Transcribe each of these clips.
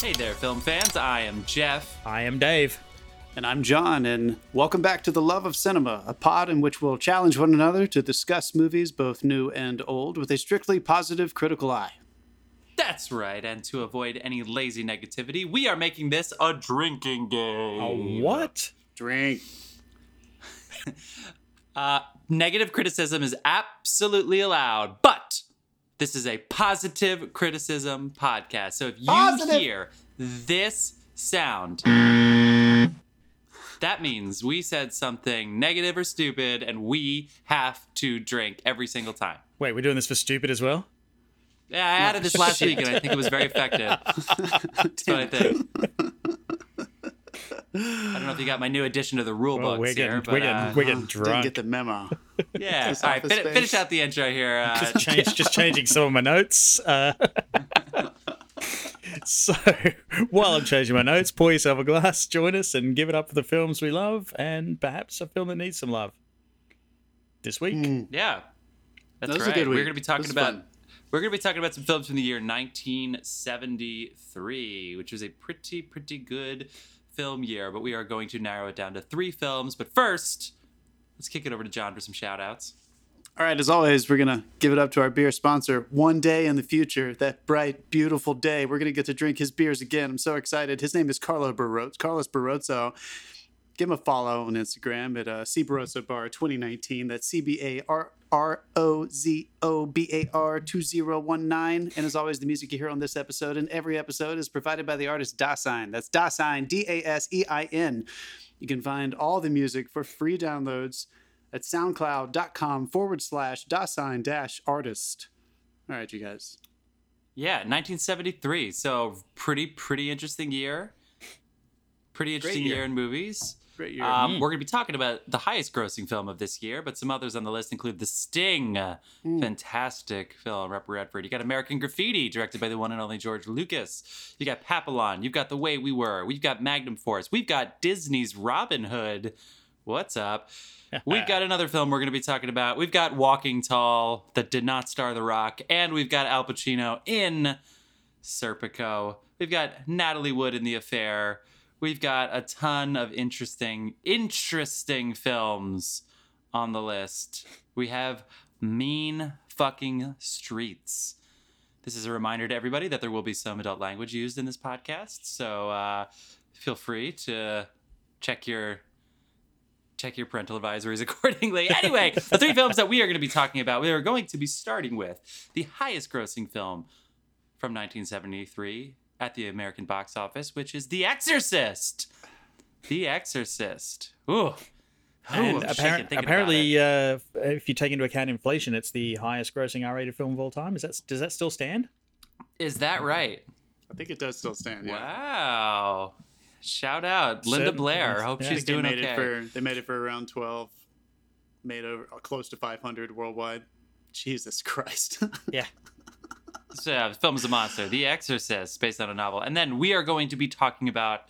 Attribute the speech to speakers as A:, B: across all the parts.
A: Hey there, film fans. I am Jeff.
B: I am Dave.
C: And I'm John, and welcome back to The Love of Cinema, a pod in which we'll challenge one another to discuss movies, both new and old, with a strictly positive critical eye.
A: That's right, and to avoid any lazy negativity, we are making this a drinking game.
B: A what?
C: Drink.
A: Uh, negative criticism is absolutely allowed, but this is a positive criticism podcast. So if you
C: Positive.
A: hear this sound, that means we said something negative or stupid, and we have to drink every single time.
B: Wait, we're doing this for stupid as well?
A: Yeah, I added this last week, and I think it was very effective. That's what I think. I don't know if you got my new addition to the rule
B: Well,
A: books
B: we're getting,
A: here, but
B: we're getting,
A: uh,
B: we're getting
C: Didn't get the memo.
A: yeah. All right, fin- finish out the intro here. Uh,
B: just, change, just changing some of my notes. Uh, so, while I'm changing my notes, pour yourself a glass, join us, and give it up for the films we love, and perhaps a film that needs some love. This week,
A: Yeah, that's
C: That was a
A: right.
C: good
A: We're going to be talking about
C: fun.
A: we're going to be talking about some films from the year 1973, which was a pretty pretty good film year. But we are going to narrow it down to three films. But first, let's kick it over to John for some shout outs.
C: All right, as always, we're going to give it up to our beer sponsor. One day in the future, that bright, beautiful day, we're going to get to drink his beers again. I'm so excited. His name is Carlo. Carlos Barrozo. Give him a follow on Instagram at uh, C Barrozo Bar 2019. That's C B A R R O Z O B A R 2019. And as always, the music you hear on this episode and every episode is provided by the artist Dasein. That's Dasein, D A S E I N. You can find all the music for free downloads at soundcloud.com forward slash Dasein dash artist. All right, you guys.
A: Yeah, 1973. So pretty pretty interesting year. Pretty interesting
C: year.
A: year in movies.
C: Great year.
A: Um, We're going to be talking about the highest grossing film of this year, but some others on the list include The Sting. Fantastic film, Rep Redford. You got American Graffiti, directed by the one and only George Lucas. You got Papillon. You've got The Way We Were. We've got Magnum Force. We've got Disney's Robin Hood. What's up? We've got another film we're going to be talking about. We've got Walking Tall, that did not star The Rock, and we've got Al Pacino in Serpico. We've got Natalie Wood in The Affair. We've got a ton of interesting, interesting films on the list. We have Mean Fucking Streets. This is a reminder to everybody that there will be some adult language used in this podcast, so uh, feel free to check your check your parental advisories accordingly. Anyway, the three films that we are going to be talking about, we are going to be starting with the highest grossing film from 1973 at the American box office, which is The Exorcist. The Exorcist. Ooh.
B: and
A: Ooh, I'm shaking
B: apparent,
A: thinking about it.
B: apparently, uh, if you take into account inflation, it's the highest grossing R-rated film of all time. Is that does that still stand?
A: Is that right?
C: I think it does still stand. Yeah.
A: Wow. Shout out Linda
B: Seven-
A: Blair. Hope
B: yeah.
A: She's
C: think they
A: doing
C: made
A: okay.
C: it for they made it for around 12 made over close to 500 worldwide jesus christ
B: Yeah.
A: So, uh, yeah, the a monster. The Exorcist, based on a novel. And then we are going to be talking about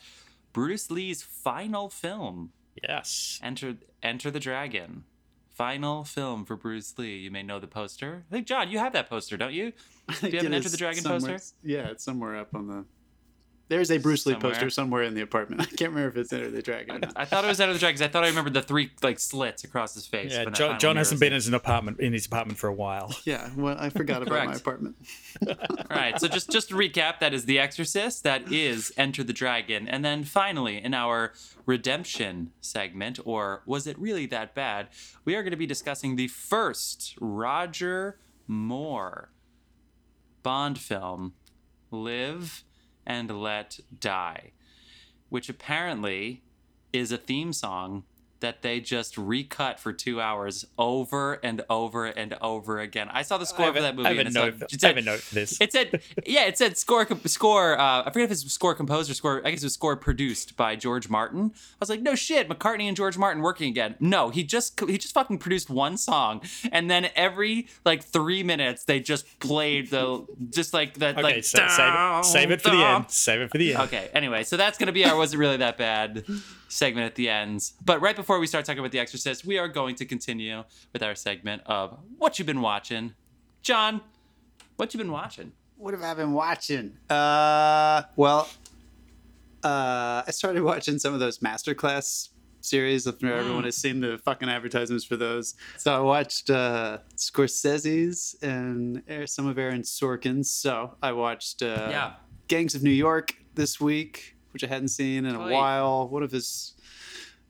A: Bruce Lee's final film,
B: Yes.
A: Enter Enter the Dragon. Final film for Bruce Lee. You may know the poster. I think John, you have that poster, don't you?
C: do
A: you have an Enter the Dragon poster?
C: yeah it's somewhere up on the there's a bruce lee
A: Somewhere.
C: poster somewhere in the apartment i can't remember if it's enter the dragon or not.
A: I thought it was Enter the Dragon 'cause I thought I remembered the three like slits across his face.
B: Yeah. John, John hasn't been in his apartment in his apartment for a while.
C: yeah well i forgot about my apartment
A: All right, so just just to recap, that is The Exorcist, that is Enter the Dragon, and then finally in our redemption segment, or was it really that bad? We are going to be discussing the first Roger Moore Bond film, Live and Let Die, which apparently is a theme song that they just recut for two hours over and over and over again. I saw the score for that movie.
B: I have,
A: and
B: a note,
A: like- it
B: I have a note for this.
A: it said, yeah, it said score, score. Uh, I forget if it's score composed or score. I guess it was score produced by George Martin. I was like, no shit, McCartney and George Martin working again. No, he just he just fucking produced one song, and then every like three minutes they just played the just like that.
B: Okay,
A: like,
B: sa- save it. Save it for the end. Save it for the end.
A: Okay, anyway, so that's going to be our Was It Really That Bad segment at the end. But right before we start talking about The Exorcist, we are going to continue with our segment of What You've Been Watching. John, what you been watching?
C: what have I been watching? Uh, well, uh, I started watching some of those masterclass series. If everyone has seen the fucking advertisements for those, so I watched uh, Scorsese's and some of Aaron Sorkin's. So I watched uh,
A: Yeah.
C: Gangs of New York this week, which I hadn't seen in a
A: Right.
C: while. One of his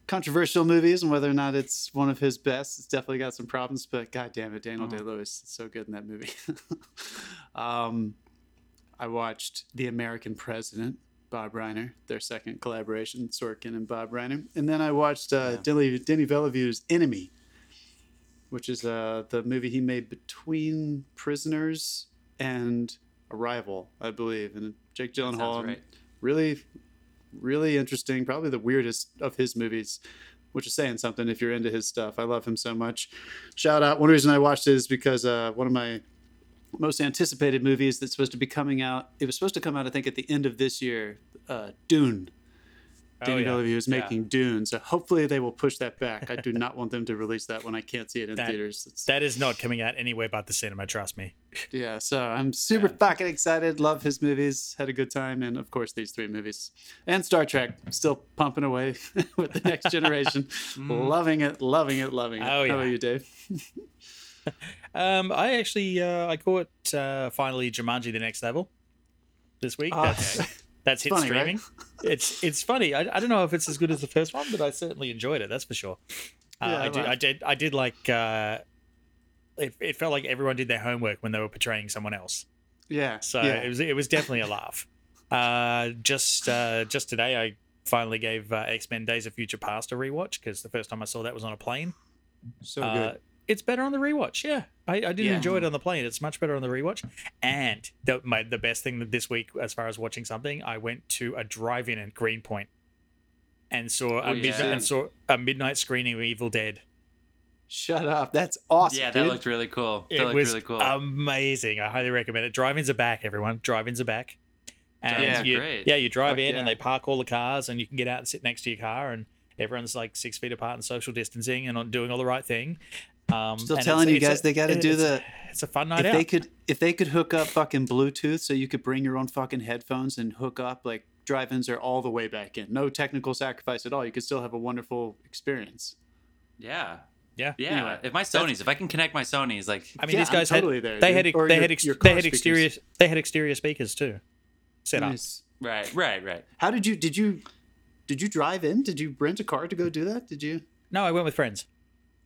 C: controversial movies, and whether or not it's one of his best, it's definitely got some problems. But god damn it, Daniel Day Lewis is so good in that movie. um, I watched The American President, Bob Reiner, their second collaboration, Sorkin and Bob Reiner, and then I watched uh, Denny, Denny Villeneuve's Enemy, which is uh, the movie he made between Prisoners and Arrival, I believe, and Jake Gyllenhaal.
A: Right.
C: Really, really interesting. Probably the weirdest of his movies, which is saying something if you're into his stuff. I love him so much. Shout out. One reason I watched it is because uh, one of my most anticipated movies that's supposed to be coming out. It was supposed to come out, I think, at the end of this year. Uh, Dune. Danny
B: Oh, yeah.
C: Villeneuve is
B: Yeah.
C: making Dune, so hopefully they will push that back. I do not want them to release that when I can't see it in
B: That-
C: theaters. It's,
B: That is not coming out anywhere but the cinema. Trust me.
C: yeah, so I'm super fucking excited. Love his movies. Had a good time, and of course these three movies and Star Trek. Still pumping away with the next generation. loving it, loving it, loving it.
B: Oh, yeah.
C: How about you, Dave?
B: Um, I actually uh, I caught uh, finally Jumanji: The Next Level this week. That's that's hit
C: funny, right?
B: streaming. It's it's funny. I, I don't know if it's as good as the first one, but I certainly enjoyed it. That's for sure. Uh,
C: Yeah, I
B: I, did, I did. I did like. Uh, it, it felt like everyone did their homework when they were portraying someone else.
C: Yeah.
B: So
C: yeah.
B: it was it was definitely a laugh. Uh, just uh, just today, I finally gave uh, X Men: Days of Future Past a rewatch because the first time I saw that was on a plane.
C: so
B: Uh,
C: good.
B: It's better on the rewatch. Yeah, I, I didn't
C: Yeah.
B: enjoy it on the plane. It's much better on the rewatch. And the, my, the best thing that this week, as far as watching something, I went to a drive-in at Greenpoint and saw a
A: Oh,
B: midnight,
A: yeah.
B: and saw a midnight screening of Evil Dead.
C: Shut up. That's awesome.
A: Yeah, that
C: dude.
A: looked really cool. That
B: It
A: looked
B: was
A: really cool.
B: amazing. I highly recommend it. Drive-ins are back, everyone. Drive-ins are back. And
A: Drive-ins
B: you,
A: great.
B: yeah, you drive
C: Fuck
B: in
C: yeah.
B: and they park all the cars, and you can get out and sit next to your car, and everyone's like six feet apart and social distancing and on doing all the right thing. Um,
C: Still telling you
B: it's a-
C: guys they gotta do
B: it's-
C: the-
B: It's a fun night
C: if
B: out.
C: they could if they could hook up fucking Bluetooth so you could bring your own fucking headphones and hook up like drive-ins are all the way back in. No technical sacrifice at all. You could still have a wonderful experience.
A: yeah.
B: Yeah.
A: Yeah.
C: Anyway,
A: if my Sony's, if I can connect my Sony's, like
B: I mean,
C: Yeah,
B: these guys
C: I'm totally
B: had
C: there,
B: they
C: dude.
B: had ex-
C: Or
B: they
C: your-
B: had ex-
C: your
B: they
C: car
B: had
C: speakers.
B: exterior they had exterior speakers too set up.
A: Right, right, right.
C: How did you did you did you drive in? Did you rent a car to go do that? Did you?
B: No, I went with friends.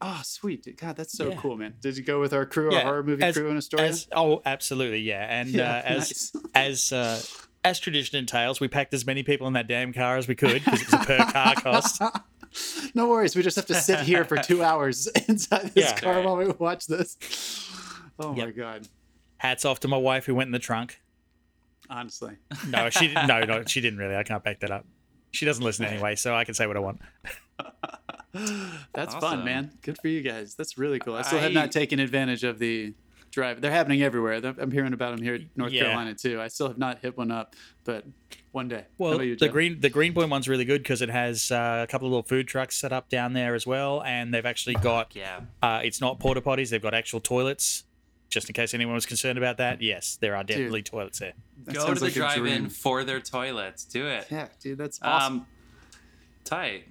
C: Oh, sweet. God, that's so
B: Yeah.
C: cool, man. Did you go with our crew, our horror movie
B: as-
C: crew in Astoria?
B: as- oh, absolutely, yeah. And
C: Yeah,
B: uh, as
C: nice.
B: as uh, as tradition entails, we packed as many people in that damn car as we could because it was a per car cost.
C: no worries. We just have to sit here for two hours inside this
B: Yeah.
C: car while we watch this. Oh my god.
B: Hats off to my wife who went in the trunk.
C: Honestly.
B: No, she didn't. No, no, she didn't really. I can't back that up. She doesn't listen anyway, so I can say what I want.
C: That's
A: Awesome.
C: fun, man. Good for you guys. That's really cool. I still have not taken advantage of the drive. They're happening everywhere. I'm hearing about them here in North
B: Yeah.
C: Carolina too. I still have not hit one up, but one day.
B: Well,
C: you,
B: the green the Greenpoint one's really good because it has uh, a couple of little food trucks set up down there as well, and they've actually got
A: Yeah.
B: uh, it's not porta potties; they've got actual toilets. Just in case anyone was concerned about that, yes, there are definitely toilets there.
A: Go to the
C: like a
A: drive-in for their toilets. Do it.
C: Yeah, dude, that's awesome.
A: Um, tight.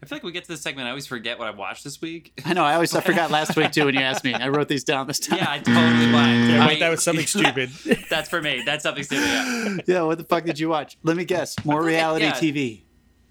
A: I feel like we get to this segment. I always forget what I watched this week.
C: I know. I always I forgot last week too when you asked me. I wrote these down this time.
A: yeah, I totally blind.
B: Yeah,
A: I-
B: that was something stupid.
A: That's for me. That's something stupid. Yeah.
C: yeah. What the fuck did you watch? Let me guess. More reality
A: yeah.
C: TV.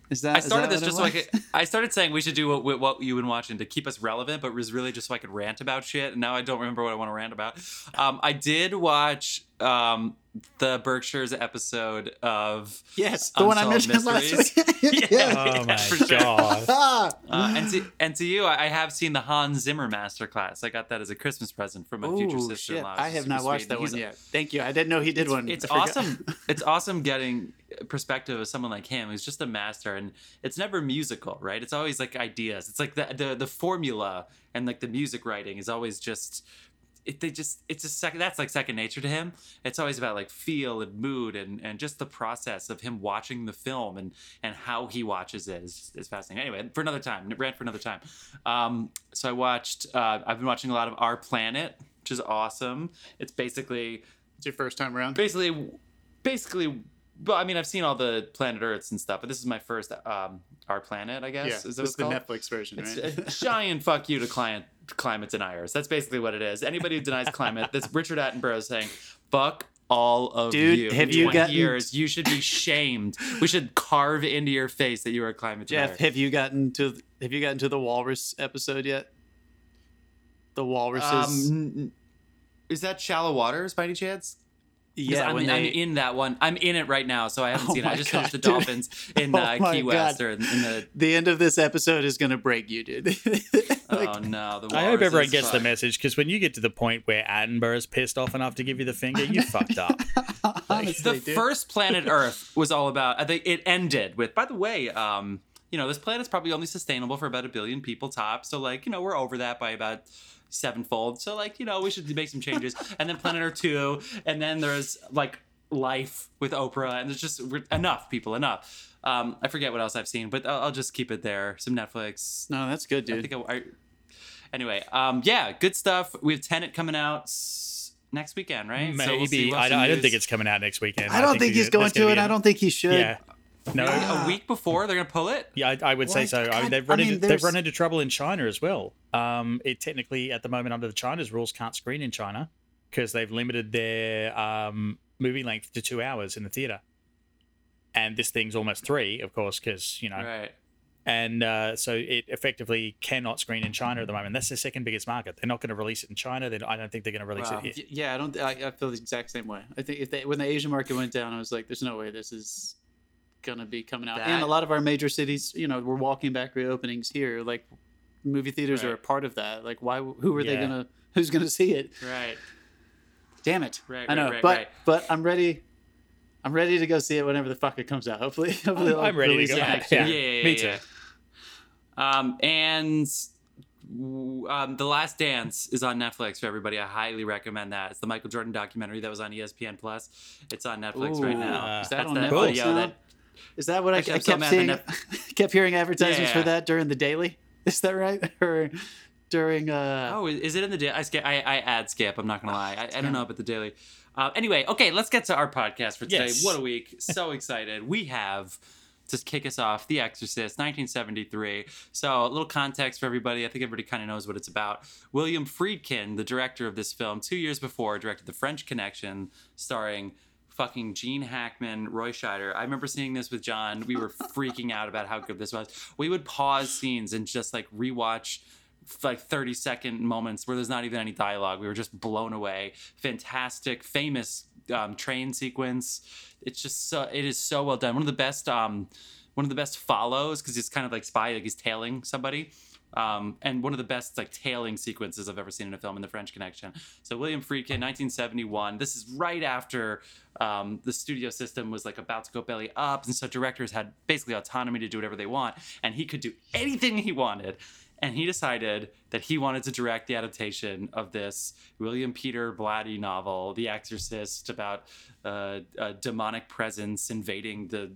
C: Is that?
A: I started
C: that
A: this
C: what
A: just so I could. I started saying we should do what, what you've been watching to keep us relevant, but it was really just so I could rant about shit. And now I don't remember what I want to rant about. Um, I did watch um, the Berkshire's episode of
C: Yes, the one I
A: Unsolved
C: mentioned last
A: Mysteries.
C: week.
A: Yeah.
B: oh my
A: for sure.
B: god!
C: Ah.
A: Uh, and to and to you, I I have seen the Hans Zimmer masterclass. I got that as a Christmas present from my future sister-in-law.
C: shit. I have not watched that one yet. Thank you. I didn't know he did one.
A: It's awesome. it's awesome getting perspective of someone like him who's just a master, and it's never musical, right? It's always like ideas. It's like the the, the formula and like the music writing is always just. It, they just it's a second that's like second nature to him it's always about like feel and mood and and just the process of him watching the film and and how he watches it is, is fascinating anyway for another time rant for another time um so i watched uh i've been watching a lot of our planet which is awesome it's basically
C: It's your first time around.
A: basically, basically. Well, I mean, I've seen all the Planet Earths and stuff, but this is my first um, Our Planet, I guess.
C: Yeah,
A: is
C: this
A: that
C: is
A: it's
C: the
A: called?
C: Netflix version,
A: It's
C: right?
A: a giant fuck you to client climate deniers. That's basically what it is. Anybody who denies climate, that's Richard Attenborough saying, "Fuck all of
C: Dude,
A: you."
C: have you gotten-
A: years? You should be shamed. We should carve into your face that you are a climate denier.
C: Jeff, have you gotten to have you gotten to the walrus episode yet? The walruses.
A: Um, is that shallow waters by any chance? 'Cause
C: yeah,
A: I'm,
C: when
A: I'm in that one. I'm in it right now, so I haven't
C: Oh
A: seen it. I just
C: God,
A: finished the
C: dude.
A: dolphins in
C: Oh
A: uh,
C: my
A: Key West or in, in the.
C: the end of this episode is gonna break you, dude. Like,
A: oh no! The
B: I hope everyone
A: walruses,
B: gets the message because when you get to the point where Attenborough's pissed off enough to give you the finger, you fucked up.
A: the
C: dude.
A: first planet Earth was all about. I think it ended with. By the way, um, you know, this planet's probably only sustainable for about a billion people top. So like, you know, we're over that by about sevenfold. So like, you know, we should make some changes. and then Planet Earth two, and then there's like life with Oprah, and there's just we're- enough people, enough. Um, I forget what else I've seen, but I'll, I'll just keep it there. Some Netflix.
C: no, that's good,
A: I
C: dude.
A: think I, I, anyway, um, yeah, good stuff. We have Tenet coming out s- next weekend, right? So we'll see.
B: Maybe
A: We'll
B: I,
A: have
B: don't, I don't think it's coming out next weekend.
C: I don't think he's going
B: gonna
C: to,
B: be
C: and
B: a-
C: I don't think he should.
B: Yeah. No.
A: a week before they're gonna pull it.
B: Yeah, I, I would say
C: What?
B: so. I mean, they've
C: I mean,
B: into, they've run into trouble in China as well. Um, it technically at the moment under the China's rules can't screen in China because they've limited their um, movie length to two hours in the theater. And this thing's almost three, of course, because you know,
A: Right.
B: and uh, so it effectively cannot screen in China at the moment. That's the second biggest market. They're not going to release it in China. Then I don't think they're going to release
A: Wow.
B: it here.
C: Yeah, I don't. I, I feel the exact same way. I think if they, when the Asian market went down, I was like, "There's no way this is gonna be coming out."
A: That-
C: And a lot of our major cities, you know, we're walking back reopenings here. Like, movie theaters are a part of that. Like, why? Who are they gonna? Who's gonna see it?
A: Right.
C: Damn it!
A: Right,
C: I know,
A: right, right,
C: but
A: right.
C: but I'm ready. I'm ready to go see it whenever the fuck it comes out. Hopefully, hopefully
B: I'm- I'm ready to
C: release
B: go.
C: it
A: Yeah. Yeah. yeah,
B: me
A: yeah,
B: too.
A: Um, and um, the Last Dance is on Netflix for everybody. I highly recommend that. It's the Michael Jordan documentary that was on ESPN Plus. It's on Netflix right
C: Ooh,
A: now.
C: is that
A: That's
C: on
A: that
C: Netflix
A: video
C: now?
A: that
C: Is that what I, I
A: Actually, I'm
C: kept seeing?
A: mad that
C: kept hearing advertisements for
A: Yeah.
C: that during the daily. Is that right? Or during uh?
A: Oh, is it in the daily? I, skip, I I ad skip. I'm not gonna lie. I, I don't know about the daily. Uh, anyway, okay, let's get to our podcast for today.
B: Yes.
A: What a week! So excited. We have to kick us off, The Exorcist, 1973. So a little context for everybody. I think everybody kind of knows what it's about. William Friedkin, the director of this film, two years before, directed The French Connection, starring fucking Gene Hackman, Roy Scheider. I remember seeing this with John. We were freaking out about how good this was. We would pause scenes and just like rewatch like 30 second moments where there's not even any dialogue. We were just blown away. Fantastic, famous um, train sequence. It's just so it is so well done. One of the best um one of the best follows because it's kind of like spy like he's tailing somebody. Um, and one of the best like tailing sequences I've ever seen in a film in The French Connection. So William Friedkin, 1971. This is right after um, the studio system was like about to go belly up, and so directors had basically autonomy to do whatever they want, and he could do anything he wanted. And he decided that he wanted to direct the adaptation of this William Peter Blatty novel, The Exorcist, about uh, a demonic presence invading the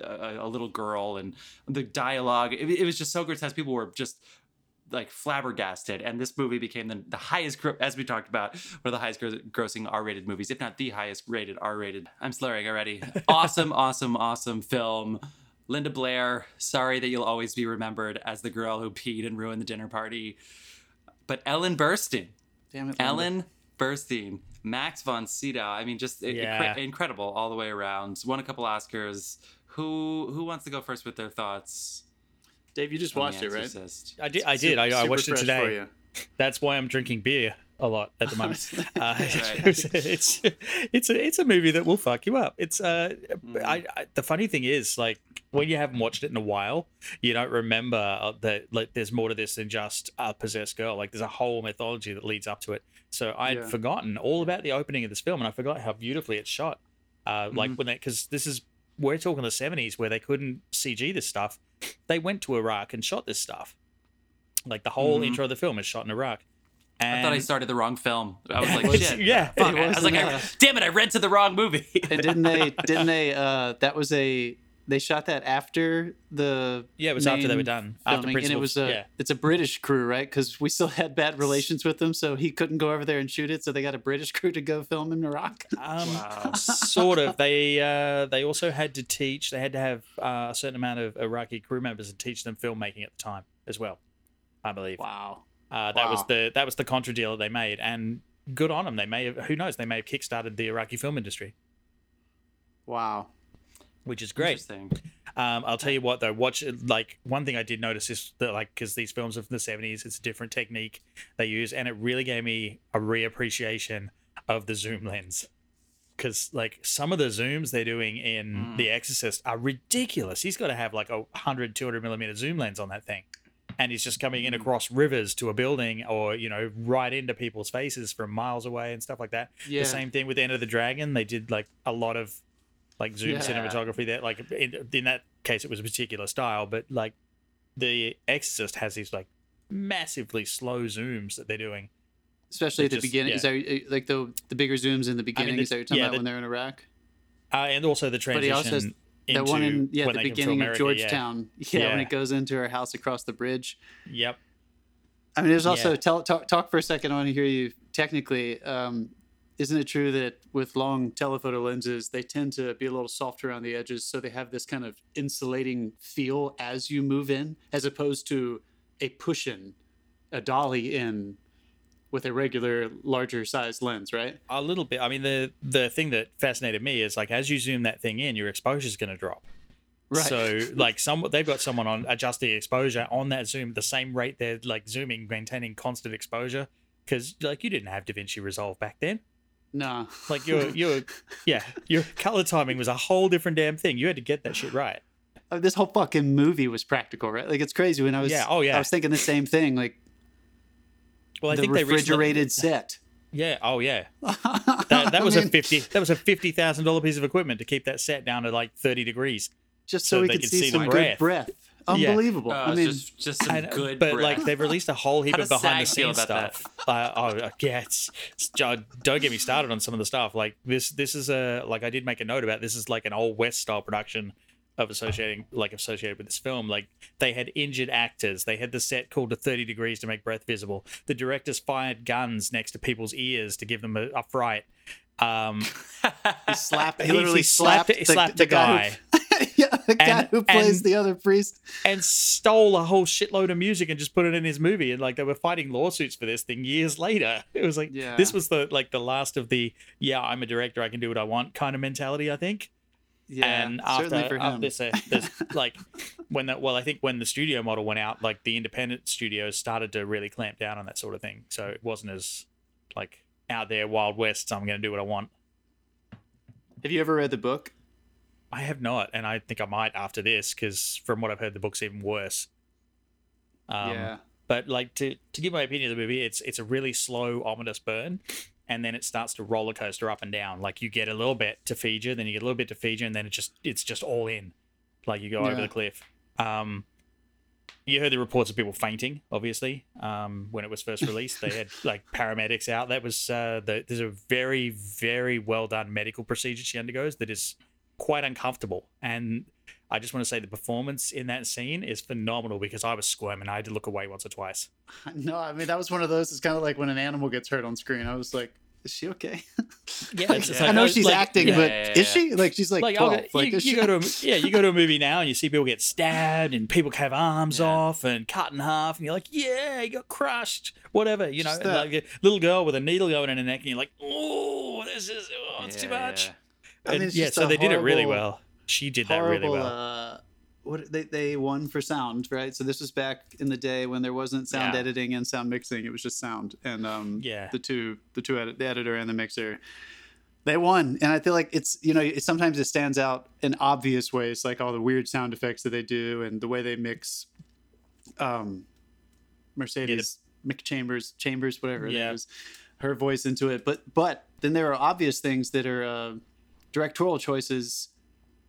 A: a, a little girl and the dialogue. It, it was just so grotesque. People were just like flabbergasted and this movie became the, the highest gro- as we talked about one of the highest gro- grossing r-rated movies if not the highest rated r-rated i'm slurring already awesome awesome awesome film linda blair sorry that you'll always be remembered as the girl who peed and ruined the dinner party but ellen burstyn
C: Damn it, Linda.
A: ellen burstyn max von sydow i mean just
B: Yeah.
A: incre- incredible all the way around won a couple oscars who who wants to go first with their thoughts
C: Dave, you just watched it, right?
B: I did. I did. I, I watched it today. That's why I'm drinking beer a lot at the moment. Uh, it's, it's it's a it's a movie that will fuck you up. It's uh,
A: Mm.
B: I, I the funny thing is like when you haven't watched it in a while, you don't remember uh, that like there's more to this than just a possessed girl. Like there's a whole mythology that leads up to it. So I'd
C: Yeah.
B: forgotten all about the opening of this film, and I forgot how beautifully it's shot. Uh, like
C: Mhm.
B: when they because this is we're talking the 70s where they couldn't CG this stuff. They went to Iraq and shot this stuff. Like the whole
C: Mhm.
B: intro of the film is shot in Iraq. And
A: I thought I started the wrong film. I was like,
B: was-
A: shit.
B: yeah,
A: Fuck.
C: it
A: I was like, I, damn it, I rented the wrong movie.
C: And didn't they? Didn't they? Uh, that was a they shot that after the
B: Yeah, it was after they were done. After
C: filming, and it was a
B: yeah.
C: it's a British crew, right? Because we still had bad relations with them, so he couldn't go over there and shoot it. So they got a British crew to go film in Iraq.
B: Um,
A: Wow.
B: sort of. They uh, they also had to teach. They had to have uh, a certain amount of Iraqi crew members to teach them filmmaking at the time as well. I believe.
C: Wow.
B: Uh, that was the that was the contra deal that they made, and good on them. They may have. Who knows? They may have kickstarted the Iraqi film industry,
C: Wow.
B: which is great.
A: Interesting.
B: Um, I'll tell you what though. Watch like one thing I did notice is that like because these films are from the seventies, it's a different technique they use, and it really gave me a reappreciation of the zoom lens. Because like some of the zooms they're doing in The Exorcist are ridiculous. He's got to have like a 100, 200 millimeter zoom lens on that thing, and he's just coming in across rivers to a building, or you know, right into people's faces from miles away and stuff like that.
C: Yeah.
B: The same thing with the end of the Dragon. They did like a lot of like zoom
C: Yeah.
B: cinematography there. Like in, in that case, it was a particular style, but like the Exorcist has these like massively slow zooms that they're doing.
C: Especially at the
B: just-
C: beginning.
B: yeah.
C: Is that like the the bigger zooms in the beginning?
B: the-
C: is that you're talking
B: yeah,
C: about
B: the-
C: when they're in Iraq?
B: Uh, and also the transition
C: That one in yeah the beginning of Georgetown. Yeah. when
B: Yeah.
C: it goes into her house across the bridge.
B: Yep.
C: I mean, there's also
B: Yeah.
C: tell, talk talk for a second. I want to hear you. Technically, um, isn't it true that with long telephoto lenses, they tend to be a little softer around the edges, so they have this kind of insulating feel as you move in, as opposed to a push in, a dolly in, with a regular larger size lens, right?
B: A little bit. I mean, the the thing that fascinated me is like as you zoom that thing in, your exposure is going to drop.
C: Right.
B: So like some they've got someone on adjusting exposure on that zoom at the same rate they're like zooming, maintaining constant exposure because like you didn't have DaVinci Resolve back then.
C: no,
B: Like your your yeah your color timing was a whole different damn thing. You had to get that shit right.
C: Uh, this whole fucking movie was practical, right? Like it's crazy when I was.
B: Yeah, oh, yeah.
C: I was thinking the same thing. Like
B: Well, I
C: the
B: think they reached
C: refrigerated set.
B: Yeah. Oh yeah. That, that was
C: I
B: a
C: mean,
B: fifty. That was a fifty thousand dollar piece of equipment to keep that set down to like thirty degrees.
C: just so,
B: so
C: we could
B: could
C: see,
B: see
C: some
B: the
C: good
B: breath.
C: breath.
B: Yeah.
C: Unbelievable.
A: Oh,
C: I mean,
A: just just some
B: I know,
A: good.
B: but
A: breath.
B: like they've released a whole heap
A: How
B: of behind the scenes
A: about
B: stuff. Uh, oh yeah, it's, it's uh, don't get me started on some of the stuff. Like this, this is a like I did make a note about. This is like an old west style production of associating like associated with this film. Like they had injured actors. They had the set cooled to thirty degrees to make breath visible. The directors fired guns next to people's ears to give them a, fright. Um,
C: he slapped. He, literally
B: he slapped-
C: slapped,
B: he slapped
C: the,
B: the guy.
C: who, yeah, the guy
B: And-
C: who plays
B: and-
C: the other priest.
B: and stole a whole shitload of music and just put it in his movie and like they were fighting lawsuits for this thing years later it was like
C: Yeah.
B: this was the like the last of the yeah i'm a director i can do what i want kind of mentality i think
C: Yeah,
B: and after,
C: certainly for
B: after
C: him.
B: this, uh, there's like when that well i think when the studio model went out like the independent studios started to really clamp down on that sort of thing. So it wasn't as like out there wild west so i'm going to do what i want.
C: Have you ever read the book?
B: i have not and i think i might after this because from what i've heard the book's even worse. Um,
C: yeah,
B: but like to to give my opinion of the movie, it's it's a really slow, ominous burn, and then it starts to roller coaster up and down. Like you get a little bit to feed you, then you get a little bit to feed you, and then it just it's just all in, like you go over the cliff. Um, you heard the reports of people fainting, obviously, um, when it was first released. They had like paramedics out. That was uh, the, there's a very very well done medical procedure she undergoes that is quite uncomfortable and. I just want to say the performance in that scene is phenomenal because I was squirming. I had to look away once or twice.
C: no, I mean that was one of those. It's kind of like when an animal gets hurt on screen. I was like, is she okay?
B: Yeah, just
C: I know she's
B: like-
C: acting,
A: yeah,
C: but
A: yeah,
C: is she? Like she's like,
B: like,
C: 12.
B: okay,
C: like
B: you, you go to a, yeah, you go to a movie now and you see people get stabbed and people have arms off and cut in half and you're like, yeah, you got crushed, whatever, you know, like a little girl with a needle going in her neck and you're like, oh, this is oh, it's too much.
A: yeah.
C: I mean,
B: And yeah, so they did it really well. She did that really well.
C: Uh, what they they won for sound, right? So this was back in the day when there wasn't sound
A: Yeah.
C: editing and sound mixing; it was just sound. And um,
B: Yeah.
C: the two the two edit, the editor and the mixer, they won. And I feel like it's you know it, sometimes it stands out in obvious ways, like all the weird sound effects that they do and the way they mix. Um, Mercedes McChambers Chambers whatever
B: Yeah.
C: it is, her voice into it. But but then there are obvious things that are uh, directorial choices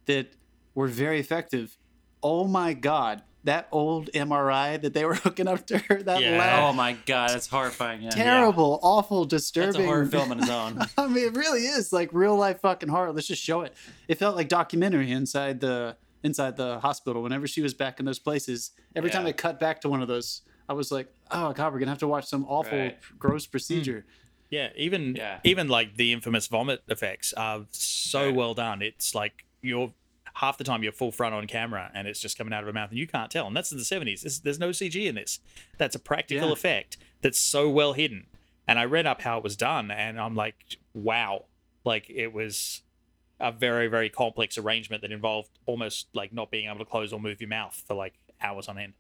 C: that were very effective. Oh my god, that old MRI that they were hooking up to her, that
B: Yeah.
C: loud,
A: Oh my god, that's horrifying. Yeah.
C: terrible, awful, disturbing.
A: That's a horror film on its own.
C: I mean, it really is like real life fucking horror. Let's just show it. It felt like documentary inside the inside the hospital. Whenever she was back in those places, every time
A: Yeah.
C: it cut back to one of those, I was like, "Oh God, we're gonna have to watch some awful,
A: Right.
C: gross procedure." Hmm.
B: Yeah, even
A: Yeah.
B: even like the infamous vomit effects are so
A: Right.
B: well done. It's like you're half the time you're full front on camera and it's just coming out of her mouth and you can't tell. And that's in the seventies. There's, there's no CG in this. That's a practical
C: Yeah.
B: effect that's so well hidden. And I read up how it was done and I'm like, wow. Like it was a very, very complex arrangement that involved almost like not being able to close or move your mouth for like hours on end.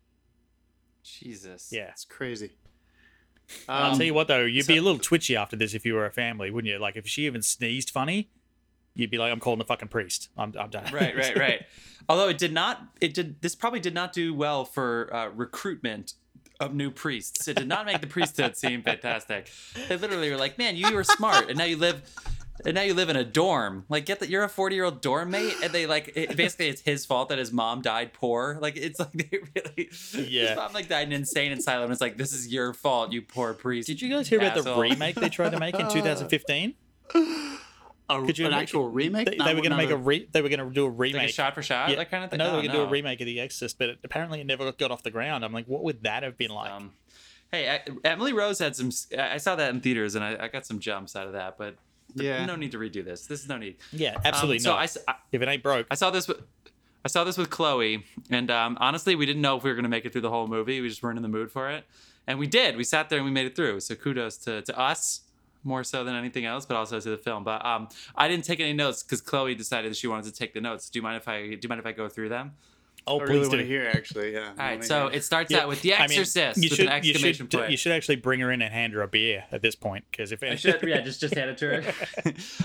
A: Jesus.
B: Yeah.
C: It's crazy.
B: I'll
C: Um,
B: tell you what though, you'd be a little twitchy after this if you were a family, wouldn't you? Like if she even sneezed funny, you'd be like, I'm calling the fucking priest. I'm, I'm done.
A: right, right, right. Although it did not, it did. This probably did not do well for uh, recruitment of new priests. It did not make the priesthood seem fantastic. They literally were like, "Man, you were smart, and now you live." And now you live in a dorm. Like, get that you're a 40 year old dorm mate, and they like it, basically it's his fault that his mom died poor. Like, it's like they really,
B: Yeah.
A: his mom like died in insane asylum. It's like this is your fault, you poor priest.
B: Did you guys hear about the remake they tried to make in 2015?
C: A,
B: Could you
C: an
B: make-
C: actual remake?
B: They,
C: Not-
B: they were going to
C: not
B: make a re- they were going to do a
A: Like
B: remake.
A: a shot for shot,
B: Yeah.
A: that kind of thing.
B: No, they
A: Oh,
B: were going to do a remake of The Exorcist, but it, apparently it never got off the ground. I'm like, what would that have been like?
A: Um, hey, I, Emily Rose had some. I saw that in theaters, and I, I got some jumps out of that. But
C: Yeah.
A: no need to redo this. This is no need.
B: yeah, absolutely
A: Um, so. I, I-
B: if it ain't broke,
A: I saw this with. I saw this with Chloe, and um, honestly, we didn't know if we were going to make it through the whole movie. We just weren't in the mood for it, and we did. We sat there and we made it through. So kudos to, to us more so than anything else, but also to the film. But um, I didn't take any notes because Chloe decided that she wanted to take the notes. Do you mind if I do you mind if I go through them?
B: oh,
C: I
B: please
C: really
B: do.
C: want to hear. Actually, yeah.
A: All right, so it starts out with The
B: I mean,
A: Exorcist
B: you
A: with
B: should,
A: an exclamation
B: you should,
A: point.
B: You should actually bring her in and hand her a beer at this point, because if
A: I should, yeah, just just hand it to her.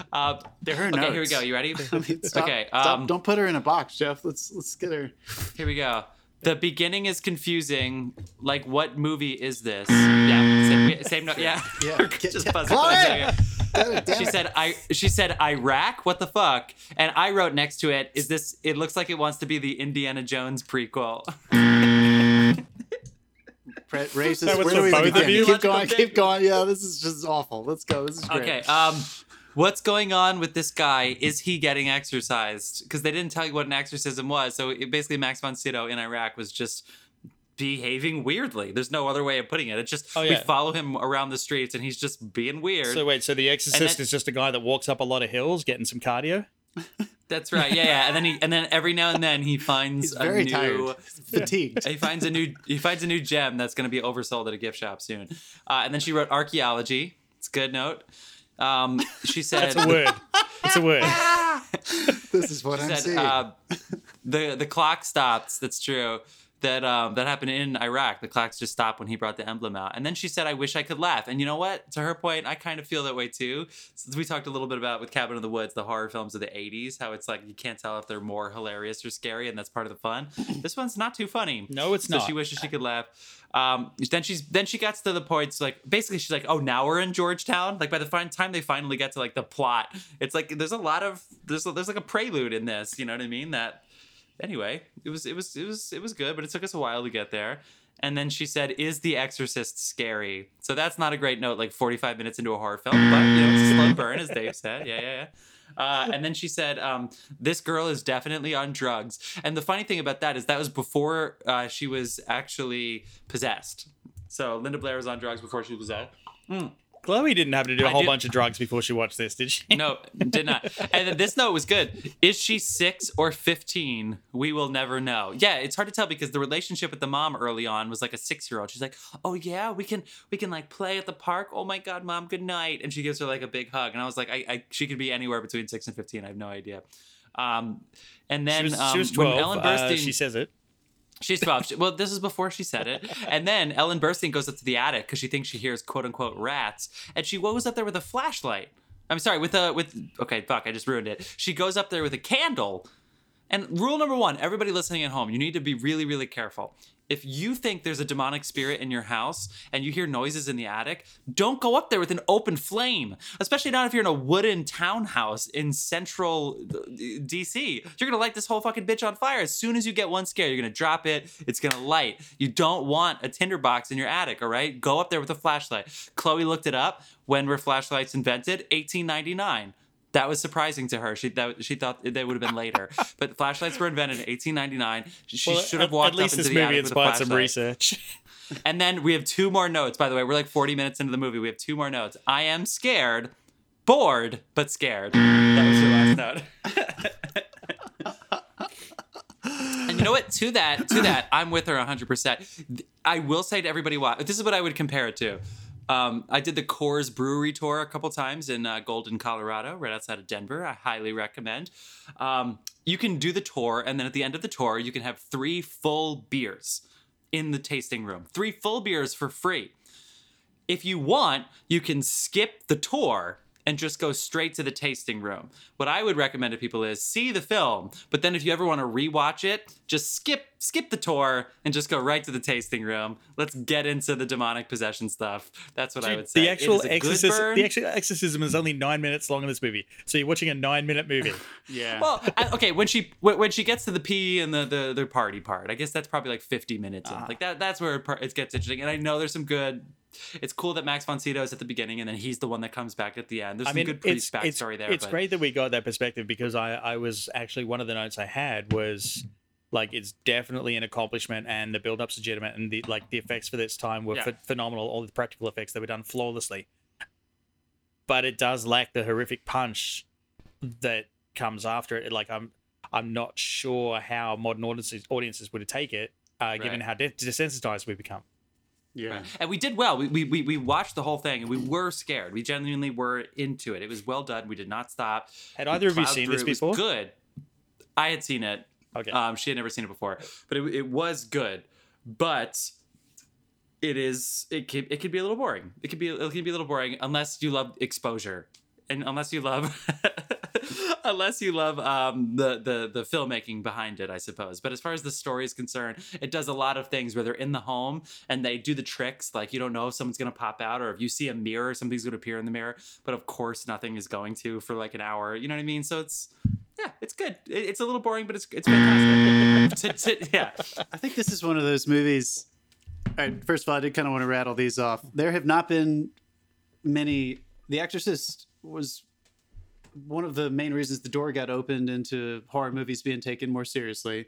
A: uh,
C: They're her
A: okay, here we go. You ready?
C: I mean, stop,
A: okay,
C: stop.
A: um,
C: don't put her in a box, Jeff. Let's let's get her.
A: here we go. The beginning is confusing. Like, what movie is this? Yeah, same, same note. Yeah,
C: Yeah.
A: just
C: Get-
A: buzzing.
C: Chloe!
A: buzzing.
C: Damn it, damn
A: She said, "I." She said, "Iraq." What the fuck? And I wrote next to it, "Is this? It looks like it wants to be the Indiana Jones prequel."
C: Pre- racist. Where
B: for
C: do we
B: both
C: begin? Keep going.
A: Logical
C: Keep going. Yeah, this is just awful. Let's go. This is great.
A: Okay. Um, what's going on with this guy? Is he getting exorcised? Because they didn't tell you what an exorcism was. So it, basically, Max von Sydow in Iraq was just behaving weirdly. There's no other way of putting it. It's just
B: Oh,
A: we follow him around the streets and he's just being weird.
B: So wait, so the Exorcist
A: then-
B: is just a guy that walks up a lot of hills, getting some cardio.
A: That's right. Yeah, yeah. And then he and then every now and then he finds
C: He's
A: a
C: very
A: new.
C: tired. Fatigued.
A: He finds a new he finds a new gem that's going to be oversold at a gift shop soon. Uh, and then she wrote archaeology. It's a good note. Um, she said
B: It's a word. It's a word.
C: This is what I'm
A: said
C: seeing.
A: uh, the the clock stops. That's true. That um, that happened in Iraq. The clocks just stopped when he brought the emblem out. And then she said, "I wish I could laugh." And you know what? To her point, I kind of feel that way too. Since we talked a little bit about with Cabin in the Woods, the horror films of the '80s, how it's like you can't tell if they're more hilarious or scary, and that's part of the fun. This one's not too funny.
B: No, it's
A: so
B: not.
A: she wishes she could laugh. Um, then she's then she gets to the points like basically she's like, oh, now we're in Georgetown. Like by the time they finally get to like the plot, it's like there's a lot of there's there's like a prelude in this. You know what I mean? That anyway, it was it was it was it was good, but it took us a while to get there. And then she said, "Is The Exorcist scary?" So that's not a great note. Like 45 minutes into a horror film, but you know, slow burn, as Dave said. Yeah, yeah, yeah. Uh, and then she said, um, "This girl is definitely on drugs." And the funny thing about that is that was before uh, she was actually possessed. So Linda Blair was on drugs before she was possessed.
B: Chloe didn't have to do a
A: I
B: whole
A: do-
B: bunch of drugs before she watched this, did she?
A: No, did not. And then this note was good. Is she six or 15? We will never know. Yeah, it's hard to tell because the relationship with the mom early on was like a six year old. She's like, oh, yeah, we can, we can like play at the park. Oh my God, mom, good night. And she gives her like a big hug. And I was like, I, I she could be anywhere between six and 15. I have no idea. Um, and then
B: She was,
A: um,
B: she was
A: when
B: 12.
A: Ellen
B: uh,
A: Burstyn,
B: she says it.
A: She's 12. She- well, this is before she said it. And then Ellen Burstyn goes up to the attic because she thinks she hears quote unquote rats. And she goes up there with a flashlight. I'm sorry, with a, with, okay, fuck, I just ruined it. She goes up there with a candle. And rule number one everybody listening at home, you need to be really, really careful. If you think there's a demonic spirit in your house and you hear noises in the attic, don't go up there with an open flame, especially not if you're in a wooden townhouse in central uh, DC. You're gonna light this whole fucking bitch on fire. As soon as you get one scare, you're gonna drop it, it's gonna light. You don't want a tinderbox in your attic, all right? Go up there with a flashlight. Chloe looked it up. When were flashlights invented? 1899 That was surprising to her. She that she thought they would have been later, but flashlights were invented in 1899. She
B: Well,
A: should have
B: at-
A: walked
B: At least
A: up
B: this
A: into the
B: movie
A: attic with a
B: inspired some research.
A: And then we have two more notes. By the way, we're like 40 minutes into the movie. We have two more notes. I am scared, bored, but scared. That was your last note. and you know what? To that, to that, I'm with her 100%. I will say to everybody, watch. This is what I would compare it to. Um, I did the Coors Brewery tour a couple times in uh, Golden, Colorado, right outside of Denver. I highly recommend. Um, you can do the tour, and then at the end of the tour, you can have three full beers in the tasting room. Three full beers for free. If you want, you can skip the tour and just go straight to the tasting room. What I would recommend to people is see the film, but then if you ever want to rewatch it, just skip skip the tour and just go right to the tasting room. Let's get into the demonic possession stuff. That's what I would say.
B: the actual
A: is a good
B: exorcism, the actual exorcism is only nine minutes long in this movie, so you're watching a nine-minute movie.
C: Yeah.
A: Well, I- okay, when she when when she gets to the pee and the the, the party part, I guess that's probably like 50 minutes in. Ah. Like that that's where it, par- it gets interesting. And I know there's some good. It's cool that Max von Sydow is at the beginning and then he's the one that comes back at the end. There's
B: I
A: some good
B: it's,
A: priest
B: it's,
A: backstory there.
B: it's
A: but
B: great that we got that perspective because I, I was actually one of the notes I had was like it's definitely an accomplishment and the build-up's legitimate and the like the effects for this time were
A: Yeah.
B: ph- phenomenal. All the practical effects they were done flawlessly, but it does lack the horrific punch that comes after it. Like I'm I'm not sure how modern audiences audiences would take it, uh, given
A: Right.
B: how de- desensitized we've become.
C: Yeah.
A: And we did well. We, we, we, we watched the whole thing and we were scared. We genuinely were into it. It was well done. We did not stop.
B: Had either of you seen
A: through.
B: this
A: It was
B: before?
A: good. I had seen it.
B: Okay.
A: Um, she had never seen it before, but it, it was good. But it is it could it could be a little boring. It could be it can be a little boring unless you love exposure and unless you love unless you love um, the the the filmmaking behind it, I suppose. But as far as the story is concerned, it does a lot of things where they're in the home and they do the tricks like you don't know if someone's gonna pop out or if you see a mirror, something's gonna appear in the mirror. But of course, nothing is going to for like an hour. You know what I mean? So it's yeah, it's good. It, it's a little boring, but it's it's fantastic. Yeah,
C: I think this is one of those movies. All right, first of all, I did kind of want to rattle these off. There have not been many. The Exorcist was one of the main reasons the door got opened into horror movies being taken more seriously.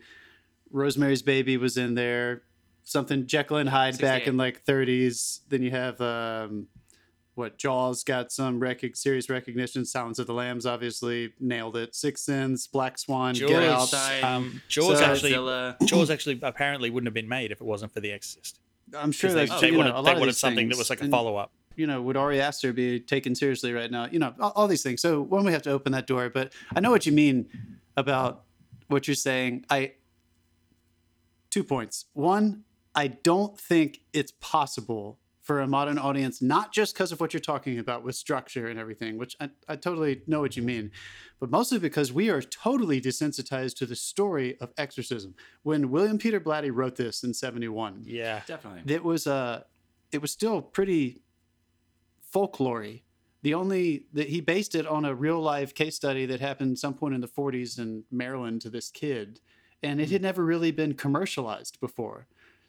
C: Rosemary's Baby was in there. Something Jekyll and Hyde back in like 30s. Then you have um, what Jaws got some rec- serious recognition. Silence of the Lambs obviously nailed it. Six Sense, Black Swan, Get Out.
A: Jaws.
B: um, Jaws
C: So-
B: actually
A: Godzilla.
B: Jaws actually apparently wouldn't have been made if it wasn't for The Exorcist.
C: I'm sure
B: Because they,
C: that
B: they
C: you know,
B: wanted,
C: a lot
B: they
C: of
B: wanted
C: these
B: something that was like a follow up.
C: You know, would Ari Aster be taken seriously right now? You know, all, all these things. So when we have to open that door, but I know what you mean about what you're saying. I two points. One, I don't think it's possible for a modern audience, not just because of what you're talking about with structure and everything, which I, I totally know what you mean, but mostly because we are totally desensitized to the story of exorcism. When William Peter Blatty wrote this in 71,
B: Yeah.
A: Definitely.
C: it was uh it was still pretty folklore the only that he based it on a real life case study that happened some point in the 40s in maryland to this kid and it had hmm. never really been commercialized before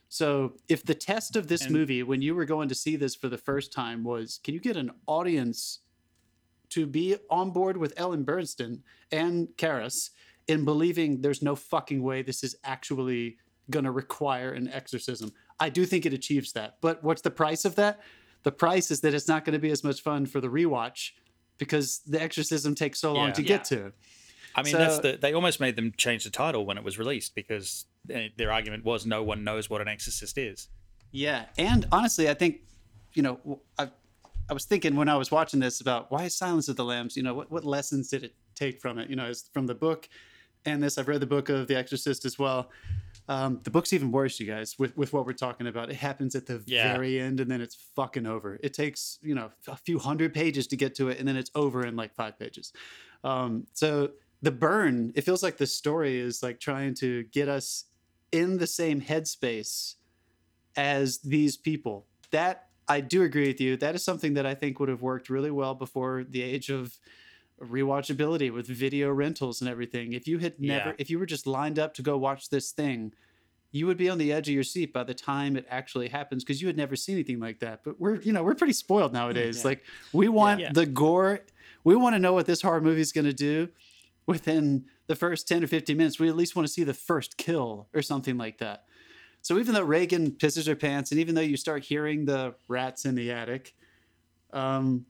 C: so if the test of this
B: And-
C: movie when you were going to see this for the first time was can you get an audience to be on board with ellen burstyn and Karras in believing there's no fucking way this is actually going to require an exorcism. I do think it achieves that. But what's the price of that? The price is that it's not going to be as much fun for the rewatch because the exorcism takes so long
B: Yeah.
C: to get to.
B: I mean,
C: So-
B: that's the. They almost made them change the title when it was released because uh, their argument was no one knows what an exorcist is.
C: Yeah, and honestly, I think you know, I I was thinking when I was watching this about why Silence of the Lambs. You know, what what lessons did it take from it? You know, is from the book and this. I've read the book of The Exorcist as well. Um, the book's even worse, you guys, with, with what we're talking about. It happens at the
B: Yeah.
C: very end and then it's fucking over. It takes, you know, a few hundred pages to get to it and then it's over in like five pages. Um, so the burn, it feels like the story is like trying to get us in the same headspace as these people. That I do agree with you. That is something that I think would have worked really well before the age of rewatchability with video rentals and everything. If you had never,
B: Yeah.
C: if you were just lined up to go watch this thing, you would be on the edge of your seat by the time it actually happens because you had never seen anything like that. But we're, you know, we're pretty spoiled nowadays.
A: Yeah.
C: Like we want
B: Yeah.
C: the gore. we want to know what this horror movie is going to do within the first 10 or 15 minutes. We at least want to see the first kill or something like that. So even though Regan pisses her pants, and even though you start hearing the rats in the attic, um,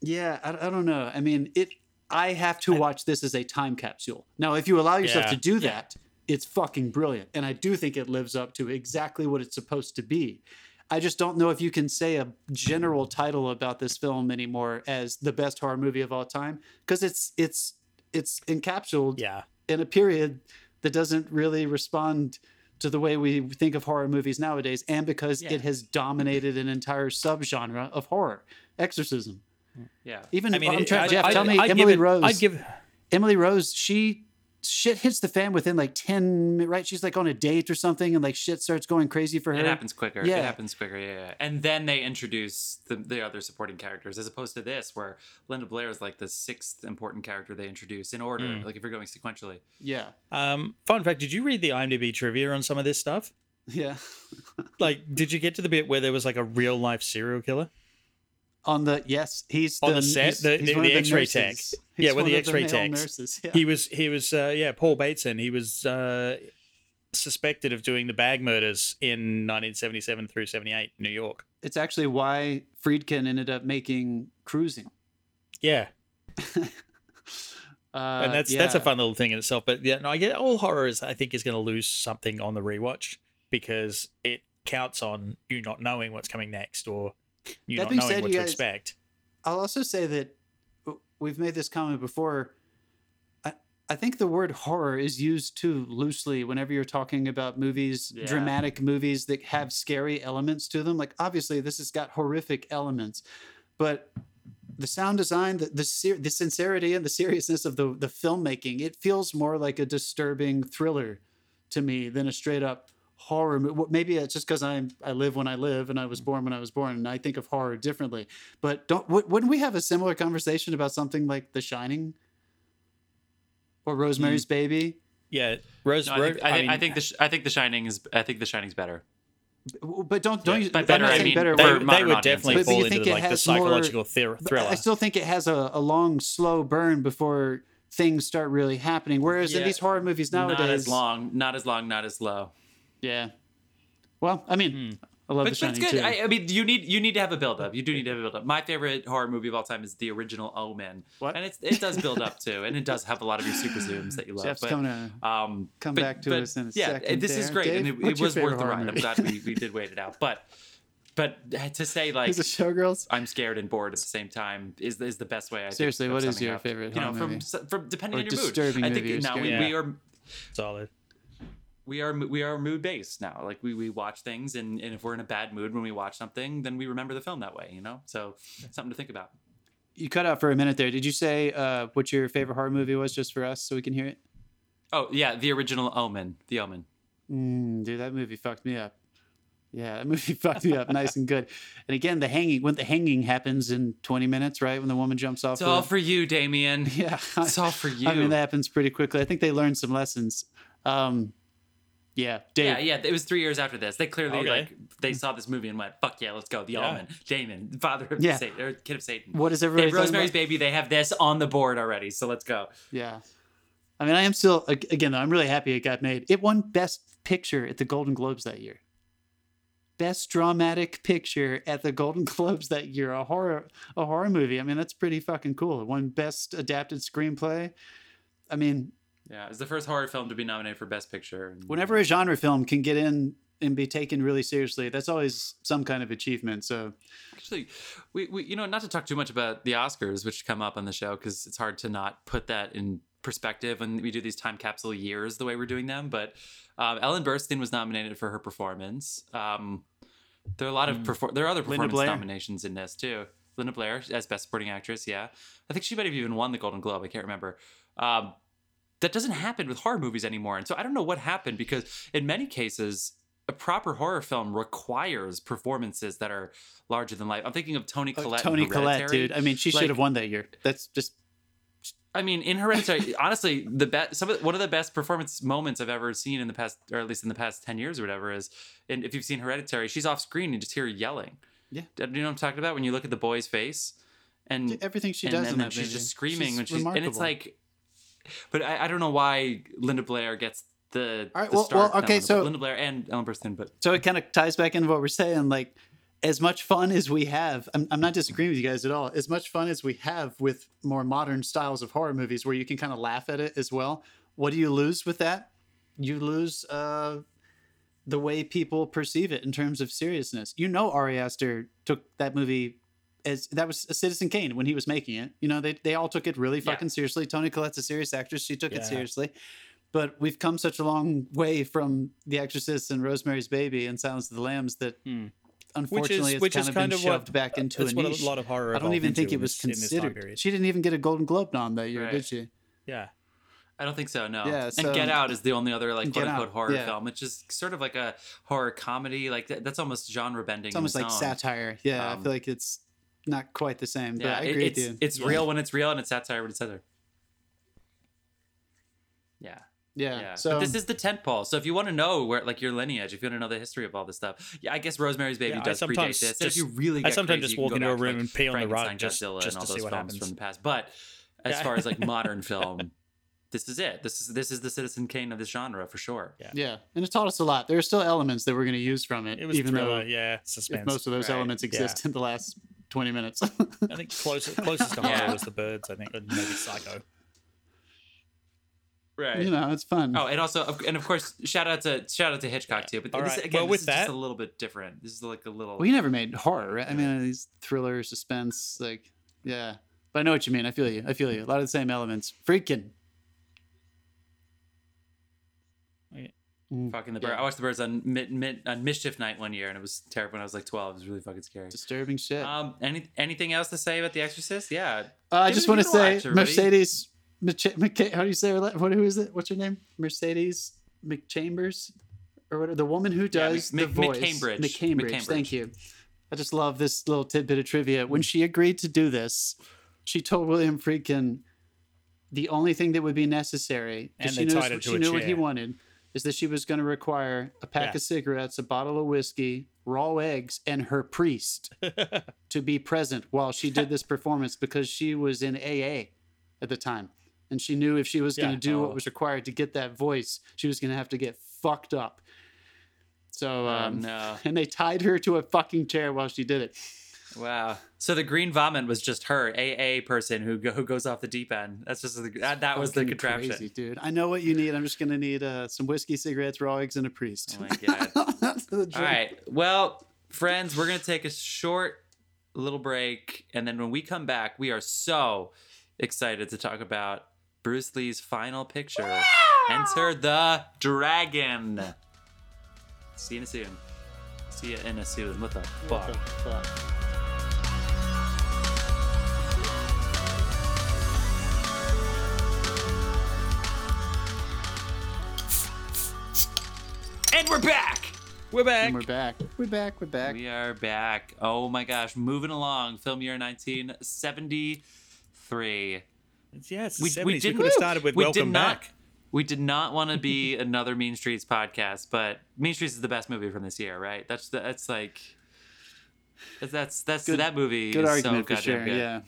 C: yeah, I, I don't know. I mean, it. I have to watch this as a time capsule. Now, if you allow yourself
B: Yeah.
C: to do that, it's fucking brilliant, and I do think it lives up to exactly what it's supposed to be. I just don't know if you can say a general title about this film anymore as the best horror movie of all time because it's it's it's encapsulated
B: Yeah.
C: in a period that doesn't really respond to the way we think of horror movies nowadays, and because
A: Yeah.
C: it has dominated an entire subgenre of horror, exorcism.
A: Yeah.
C: Even
B: I mean,
C: I'm trying,
B: I-
C: Jeff,
B: I'd-
C: tell me,
B: I'd
C: Emily
B: it-
C: Rose.
B: I'd give.
C: Emily Rose, she shit hits the fan within like ten. Right, she's like on a date or something, and like shit starts going crazy for her.
A: It happens quicker.
C: Yeah.
A: It happens quicker. Yeah, yeah. And then they introduce the, the other supporting characters, as opposed to this, where Linda Blair is like the sixth important character they introduce in order.
B: Mm.
A: Like if you're going sequentially.
C: Yeah,
B: Um, fun fact: Did you read the IMDb trivia on some of this stuff?
C: yeah.
B: Like, did you get to the bit where there was like a real life serial killer
C: On the yes, he's
B: on the set?
C: he's-
B: The,
C: he's
B: the, the X-ray tech. Yeah, with the X-ray techs.
C: Yeah.
B: He was he was uh, yeah Paul Bateson. He was uh, suspected of doing the bag murders in 1977 through 78 New York.
C: it's actually why Friedkin ended up making Cruising.
B: Yeah,
C: Uh,
B: and that's that's a fun little thing in itself. But yeah, no, I get all horror is I think is going to lose something on the rewatch because it counts on you not knowing what's coming next or you
C: That being
B: knowing
C: said,
B: what
C: you
B: to
C: guys-
B: expect.
C: I'll also say that we've made this comment before. I, I think the word horror is used too loosely whenever you're talking about movies,
A: Yeah.
C: dramatic movies that have scary elements to them. Like, obviously, this has got horrific elements, but the sound design, the the, ser- the sincerity and the seriousness of the, the filmmaking, it feels more like a disturbing thriller to me than a straight up horror. Maybe it's just because I'm I live when I live and I was mm-hmm. born when I was born, and I think of horror differently. But don't w- wouldn't we have a similar conversation about something like The Shining or Rosemary's mm. Baby?
B: Yeah, Rose.
A: No, I, think, I, think,
B: mean,
A: I think the Sh- I think the Shining is I think the Shining's better.
C: But don't don't
A: Yeah,
C: you?
A: by better, I mean
C: better.
B: they, they would
A: audiences.
B: definitely
C: But- but
B: fall
C: you
B: into
C: think
B: the, like the
C: has more-
B: psychological thriller.
C: I still think it has a, a long, slow burn before things start really happening. Whereas in these horror movies nowadays,
A: Not as long, not as long, not as low.
C: Yeah. Well, I mean, I love
A: But,
C: The
A: but it's
C: Shining
A: good.
C: too.
A: I, I mean, you need you need to have a build up. You do need to have a build up. My favorite horror movie of all time is the original Omen.
C: What?
A: And it's, it does build up too, and it does have a lot of your super zooms that you love.
C: Jeff's
A: but,
C: coming to
A: um,
C: come
A: but-
C: back to
A: but,
C: us in a
A: yeah,
C: second
A: this is
C: there.
A: great, and it, it was worth the
C: horror
A: ride. I'm glad we, we did wait it out. But but to say like
C: Is it Showgirls?
A: I'm scared and bored at the same time is is the best way. I think,
C: Seriously,
A: of
C: what is your
A: up.
C: favorite
A: You know, from
C: movie?
A: s- from depending
C: Or
A: on your mood.
C: disturbing
A: I think
C: or
A: now we, we are
B: Solid.
A: We are we are mood based now. Like we, we watch things, and, and if we're in a bad mood when we watch something, then we remember the film that way. You know, so something to think about.
C: You cut out for a minute there. Did you say uh, what your favorite horror movie was, just for us, so we can hear it?
A: Oh yeah, the original Omen, the Omen.
C: Mm, dude, that movie fucked me up. Yeah, that movie fucked me up nice and good. And again, the hanging when the hanging happens in 20 minutes, right? When the woman jumps off.
A: It's
C: the-
A: all for you, Damien.
C: yeah,
A: It's all for you.
C: I mean, that happens pretty quickly. I think they learned some lessons. Um, yeah, Dave.
A: yeah, yeah. It was three years after this. They clearly
B: Okay.
A: like they saw this movie and went, "Fuck yeah, let's go." The
B: Yeah.
A: Omen, Damon, father of
C: Yeah.
A: Satan, or kid of Satan.
C: What is
A: They
C: everybody
A: have Rosemary's
C: about?
A: Baby. They have this on the board already, so let's go.
C: Yeah. I mean, I am still ag- again. I'm really happy it got made. It won Best Picture at the Golden Globes that year. Best dramatic picture at the Golden Globes that year. A horror, a horror movie. I mean, that's pretty fucking cool. It won Best Adapted Screenplay. I mean,
A: Yeah, it's the first horror film to be nominated for Best Picture.
C: Whenever a genre film can get in and be taken really seriously, that's always some kind of achievement. So,
A: Actually, we, we you know not to talk too much about the Oscars, which come up on the show because it's hard to not put that in perspective when we do these time capsule years the way we're doing them. But um, Ellen Burstyn was nominated for her performance. Um, there are a lot of perfor- there are other performance nominations in this too. Linda Blair as Best Supporting Actress, yeah, I think she might have even won the Golden Globe. I can't remember. Um, that doesn't happen with horror movies anymore, and so I don't know what happened because in many cases a proper horror film requires performances that are larger than life. I'm thinking of Toni
C: uh,
A: Collette.
C: Toni Collette, dude. I mean, she
A: Like-
C: should have won that year. That's just
A: I mean, in Hereditary, honestly, the best, some of one of the best performance moments I've ever seen in the past, or at least in the past ten years or whatever, is, and if you've seen Hereditary, she's off screen and you just hear her yelling.
C: Yeah.
A: Do you know what I'm talking about? When you look at the boy's face, and
C: Everything she
A: and
C: does in
A: then
C: that
A: she's just screaming
C: She's
A: when she's and it's like but I, I don't know why Linda Blair gets the,
C: All right,
A: the
C: well- well, okay,
A: Linda,
C: so-
A: Linda Blair and Ellen Burstyn but
C: so it kind of ties back into what we're saying like as much fun as we have I'm, I'm not disagreeing with you guys at all as much fun as we have with more modern styles of horror movies where you can kind of laugh at it as well what do you lose with that? You lose uh the way people perceive it in terms of seriousness. You know ari aster took that movie as that was a citizen kane when he was making it you know they, they all took it really
A: Yeah.
C: fucking seriously toni collette's a serious actress she took
B: Yeah.
C: it seriously but we've come such a long way from The Exorcist and Rosemary's Baby and Silence of the Lambs that
B: Hmm.
C: unfortunately it's
B: which
C: kind
B: is
C: of
B: kind
C: been
B: of what-
C: shoved back into
B: That's
C: a
B: what
C: niche.
B: a lot of horror.
C: I don't even think it was
B: in this- in this
C: considered. She didn't even get a Golden Globe nom that year,
A: Right.
C: did she?
B: Yeah.
A: I don't think so. No.
C: Yeah,
A: and Get Out is the only other like quote unquote
C: Out,
A: horror
C: yeah.
A: film, which is sort of like a horror comedy. Like that, that's almost genre bending.
C: It's almost like satire. Yeah, I
A: Um,
C: feel like it's not quite the same. But
A: Yeah,
C: I
A: it-
C: agree
A: it's
C: with you.
A: it's
C: Yeah.
A: real when it's real, and it's satire when it's satire. Yeah.
C: Yeah.
A: Yeah,
C: So
A: but this is the tent pole. So if you want to know where, like, your lineage, if you want to know the history of all this stuff, yeah, I guess Rosemary's Baby
B: Yeah,
A: does predate
B: sometimes
A: this. And if
B: just-
A: you really,
B: I sometimes
A: crazy,
B: just walk into a
A: back to,
B: room
A: like,
B: and pee on the rug
A: Frankenstein,
B: just-
A: Godzilla,
B: just
A: and all
B: to see
A: those
B: what
A: films
B: happens.
A: from the past. But as
B: Yeah.
A: far as like modern film, this is it. This is this is the Citizen Kane of this genre for sure.
B: Yeah.
C: yeah, and it taught us a lot. There are still elements that we're going to use from it,
B: It was
C: even
B: thriller.
C: though
B: yeah. Suspense.
C: if most of those
A: Right.
C: elements exist in the last twenty minutes.
B: I think closest closest to horror
A: Yeah.
B: was the birds. I think, or maybe Psycho.
A: Right.
C: you know, it's fun.
A: Oh, and also, of- and of course, shout out to shout out to Hitchcock too. But
B: All
A: this,
B: right.
A: again,
B: Well,
A: this
B: with
A: is
B: that-
A: just a little bit different. This is like a little.
C: Well, he never made horror, right? I mean, uh, these thriller, suspense, like, yeah. But I know what you mean. I feel you. I feel you. A lot of the same elements. Freaking.
A: Fucking the
C: Yeah.
A: bird. I watched the birds on mid, mid, on mischief night one year, and it was terrible. When I was like twelve, it was really fucking scary.
C: Disturbing shit.
A: Um, any anything else to say about The Exorcist? Yeah,
C: Uh, I just want to
A: give it a
C: say
A: watch.
C: Mercedes. Mc- Mc- how do you say her? What? Who is it? What's her name? Mercedes McChambers, or what? The woman who
A: Yeah,
C: does
A: Mc-
C: the
A: Mc-
C: voice.
A: McCambridge.
C: McCambridge.
A: McCambridge.
C: Thank you. I just love this little tidbit of trivia. When she agreed to do this, she told William Friedkin the only thing that would be necessary.
B: And
C: she
B: they
C: knew,
B: tied it to
C: she
B: a
C: knew what he wanted, is that she was going to require a pack
B: Yeah.
C: of cigarettes, a bottle of whiskey, raw eggs, and her priest to be present while she did this performance because she was in AA at the time. And she knew if she was going to do
A: Oh.
C: what was required to get that voice, she was going to have to get fucked up. So,
A: Oh,
C: um,
A: no.
C: and they tied her to a fucking chair while she did it.
A: Wow. So the green vomit was just her AA person who go, who goes off the deep end. That's just the, that, that was the contraption.
C: Crazy, dude. I know what you need. I'm just going to need uh, some whiskey, cigarettes, raw eggs, and a priest.
A: Oh my god.
C: That's the
A: All
C: drink.
A: Well, friends, we're going to take a short little break. And then when we come back, we are so excited to talk about Bruce Lee's final picture Enter the Dragon. See you in a soon. See you in a soon. What the
C: What the fuck?
A: And we're back.
B: We're back.
C: And we're back. We're back. We're back.
A: We are back. Oh my gosh. Moving along. Film year 1973.
B: yeah, it's the
A: we,
B: 70s.
A: we
B: We,
A: did
B: could have started with
A: we
B: Welcome
A: not,
B: Back.
A: We did not want to be another Mean Streets podcast, but Mean Streets is the best movie from this year, right? That's the, that's like that's that's, that's
C: Good-
A: that movie.
C: Good
A: is
C: argument
A: so
C: for
A: goddamn
C: sure.
A: good.
C: Yeah.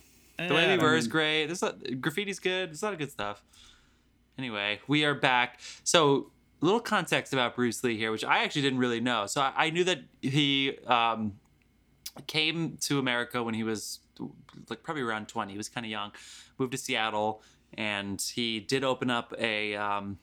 A: The way
B: Yeah,
A: we were is great. There's a, graffiti's good. There's a lot of good stuff. Anyway, we are back. So, a little context about Bruce Lee here, which I actually didn't really know. So, I, I knew that he um, came to America when he was like probably around 20. He was kind of young. Moved to Seattle, and he did open up a. Um,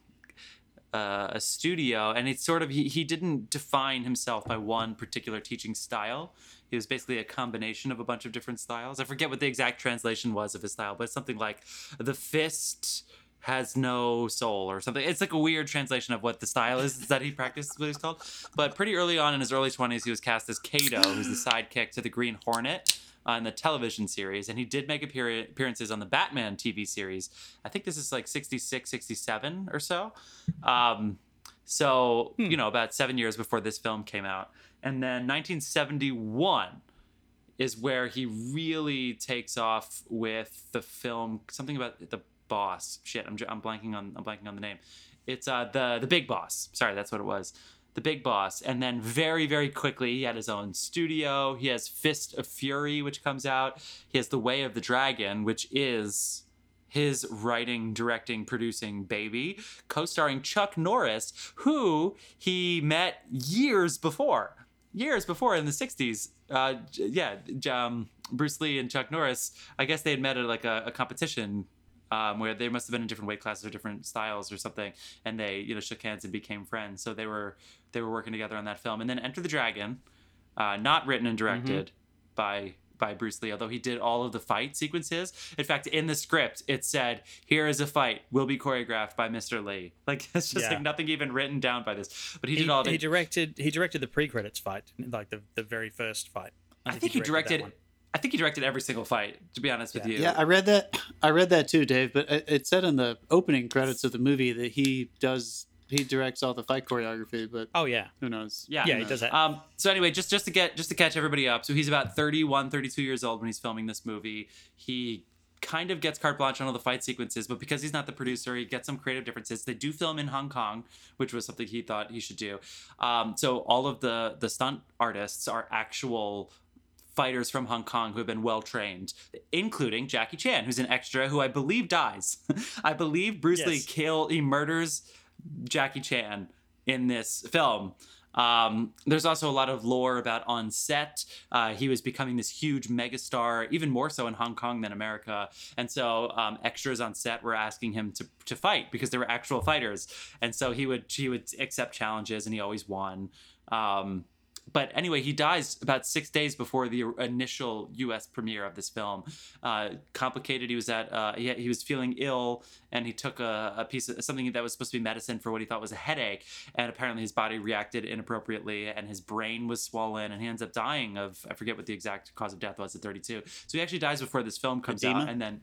A: uh, a studio, and it's sort of he, he didn't define himself by one particular teaching style. He was basically a combination of a bunch of different styles. I forget what the exact translation was of his style, but something like the fist has no soul or something. It's like a weird translation of what the style is that he practiced, what he's called. But pretty early on in his early 20s, he was cast as Kato, who's the sidekick to the Green Hornet on the television series. And he did make appear- appearances on the Batman TV series. I think this is like 66, 67 or so. Um, so, you know, about seven years before this film came out. And then 1971 is where he really takes off with the film something about the boss shit i'm, I'm blanking on i'm blanking on the name it's uh the the big boss sorry that's what it was the big boss. And then very, very quickly, he had his own studio. He has Fist of Fury, which comes out. He has The Way of the Dragon, which is his writing, directing, producing baby, co starring Chuck Norris, who he met years before. Years before in the 60s. Uh, yeah, um, Bruce Lee and Chuck Norris, I guess they had met at like a, a competition um, where they must have been in different weight classes or different styles or something, and they you know shook hands and became friends. So they were they were working together on that film, and then Enter the Dragon, uh, not written and directed mm-hmm. by by Bruce Lee, although he did all of the fight sequences. In fact, in the script, it said, "Here is a fight, will be choreographed by Mr. Lee." Like it's just yeah. like nothing even written down by this, but he, he did all.
B: He directed he directed the pre-credits fight, like the the very first fight.
A: I, I think, he directed. He directed I think he directed every single fight. To be honest
C: with you. Yeah, I read that. I read that too, Dave. But it said in the opening credits of the movie that he does he directs all the fight choreography, but
B: oh yeah,
C: who knows?
A: Yeah,
B: yeah,
A: he
B: does that.
A: Um, so anyway, just just to get just to catch everybody up, so he's about 31, 32 years old when he's filming this movie. He kind of gets carte blanche on all the fight sequences, but because he's not the producer, he gets some creative differences. They do film in Hong Kong, which was something he thought he should do. Um, so all of the the stunt artists are actual fighters from Hong Kong who have been well trained, including Jackie Chan, who's an extra who I believe dies. I believe Bruce yes. Lee kill he murders Jackie Chan in this film. Um, there's also a lot of lore about on set. Uh, he was becoming this huge megastar, even more so in Hong Kong than America. And so um, extras on set were asking him to, to fight because they were actual fighters. And so he would he would accept challenges and he always won. Um, but anyway, he dies about six days before the initial U.S. premiere of this film. Uh, complicated. He was at uh, he, he was feeling ill, and he took a, a, piece of something that was supposed to be medicine for what he thought was a headache, and apparently his body reacted inappropriately, and his brain was swollen, and he ends up dying of I forget what the exact cause of death was at 32. So he actually dies before this film comes edema? out, and then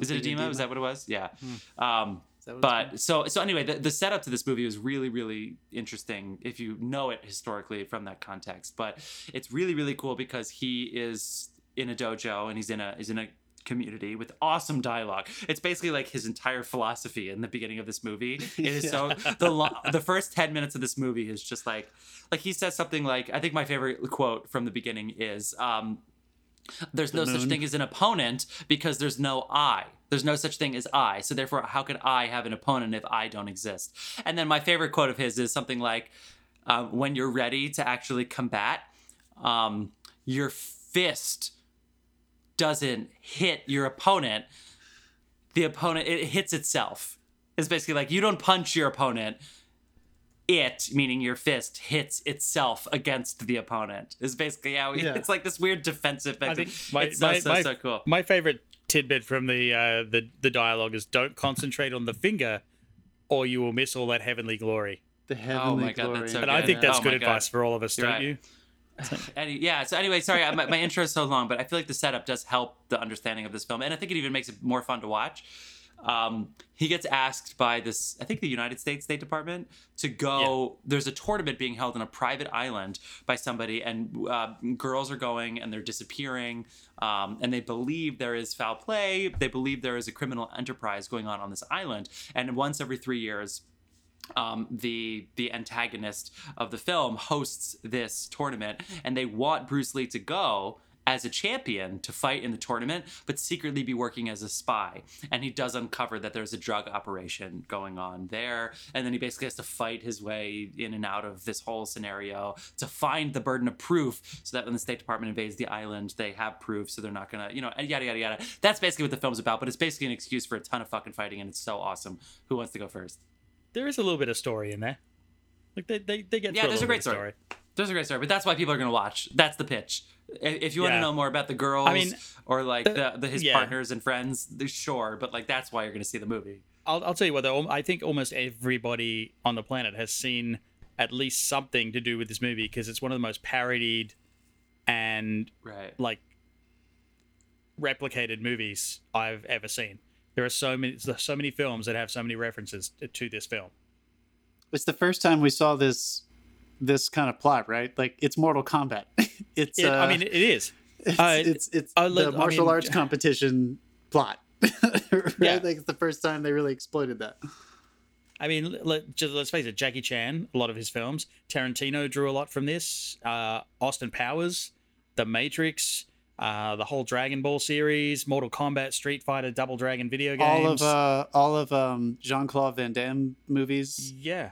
A: is it edema? edema? Is that what it was? Yeah. Hmm. Um, but so so anyway, the, the setup to this movie was really really interesting if you know it historically from that context. But it's really really cool because he is in a dojo and he's in a he's in a community with awesome dialogue. It's basically like his entire philosophy in the beginning of this movie. It is yeah. so the lo- the first 10 minutes of this movie is just like like he says something like I think my favorite quote from the beginning is um there's the no moon. such thing as an opponent because there's no I. There's no such thing as I. So therefore, how could I have an opponent if I don't exist? And then my favorite quote of his is something like, uh, "When you're ready to actually combat, um, your fist doesn't hit your opponent. The opponent it hits itself." It's basically like you don't punch your opponent it meaning your fist hits itself against the opponent is basically how yeah. it's like this weird defensive I think my, it's so, my, so, my, so cool
B: my favorite tidbit from the uh the, the dialogue is don't concentrate on the finger or you will miss all that heavenly glory
C: the heavenly oh my god
B: glory.
C: that's so
B: and
C: good.
B: i think that's oh good advice for all of us You're don't right. you
A: Any, yeah. So anyway, sorry, my, my intro is so long, but I feel like the setup does help the understanding of this film, and I think it even makes it more fun to watch. Um, he gets asked by this, I think the United States State Department, to go. Yeah. There's a tournament being held on a private island by somebody, and uh, girls are going and they're disappearing. Um, and they believe there is foul play. They believe there is a criminal enterprise going on on this island. And once every three years, um, the the antagonist of the film hosts this tournament, and they want Bruce Lee to go as a champion to fight in the tournament, but secretly be working as a spy. And he does uncover that there's a drug operation going on there. And then he basically has to fight his way in and out of this whole scenario to find the burden of proof so that when the State Department invades the island, they have proof. So they're not going to, you know, yada, yada, yada. That's basically what the film's about, but it's basically an excuse for a ton of fucking fighting. And it's so awesome. Who wants to go first?
B: There is a little bit of story in there. Like they, they, they get
A: yeah, there's a, great story. story. There's a great story, but that's why people are going to watch. That's the pitch. If you want to know more about the girls, I mean, or like the, the his yeah. partners and friends, sure, but like that's why you're going to see the movie.
B: I'll, I'll tell you what though, I think almost everybody on the planet has seen at least something to do with this movie because it's one of the most parodied and
A: right.
B: like replicated movies I've ever seen. There are so many, so many films that have so many references to this film.
C: It's the first time we saw this this kind of plot, right? Like it's Mortal Kombat. it's.
B: It,
C: uh,
B: I mean, it is.
C: It's uh, it's, it's uh, the martial I mean, arts competition plot. right? Yeah. Like it's the first time they really exploited that.
B: I mean, let, just, let's face it, Jackie Chan, a lot of his films. Tarantino drew a lot from this. Uh, Austin Powers, The Matrix, uh, the whole Dragon Ball series, Mortal Kombat, Street Fighter, Double Dragon video games.
C: All of uh, all of um, Jean Claude Van Damme movies,
B: yeah,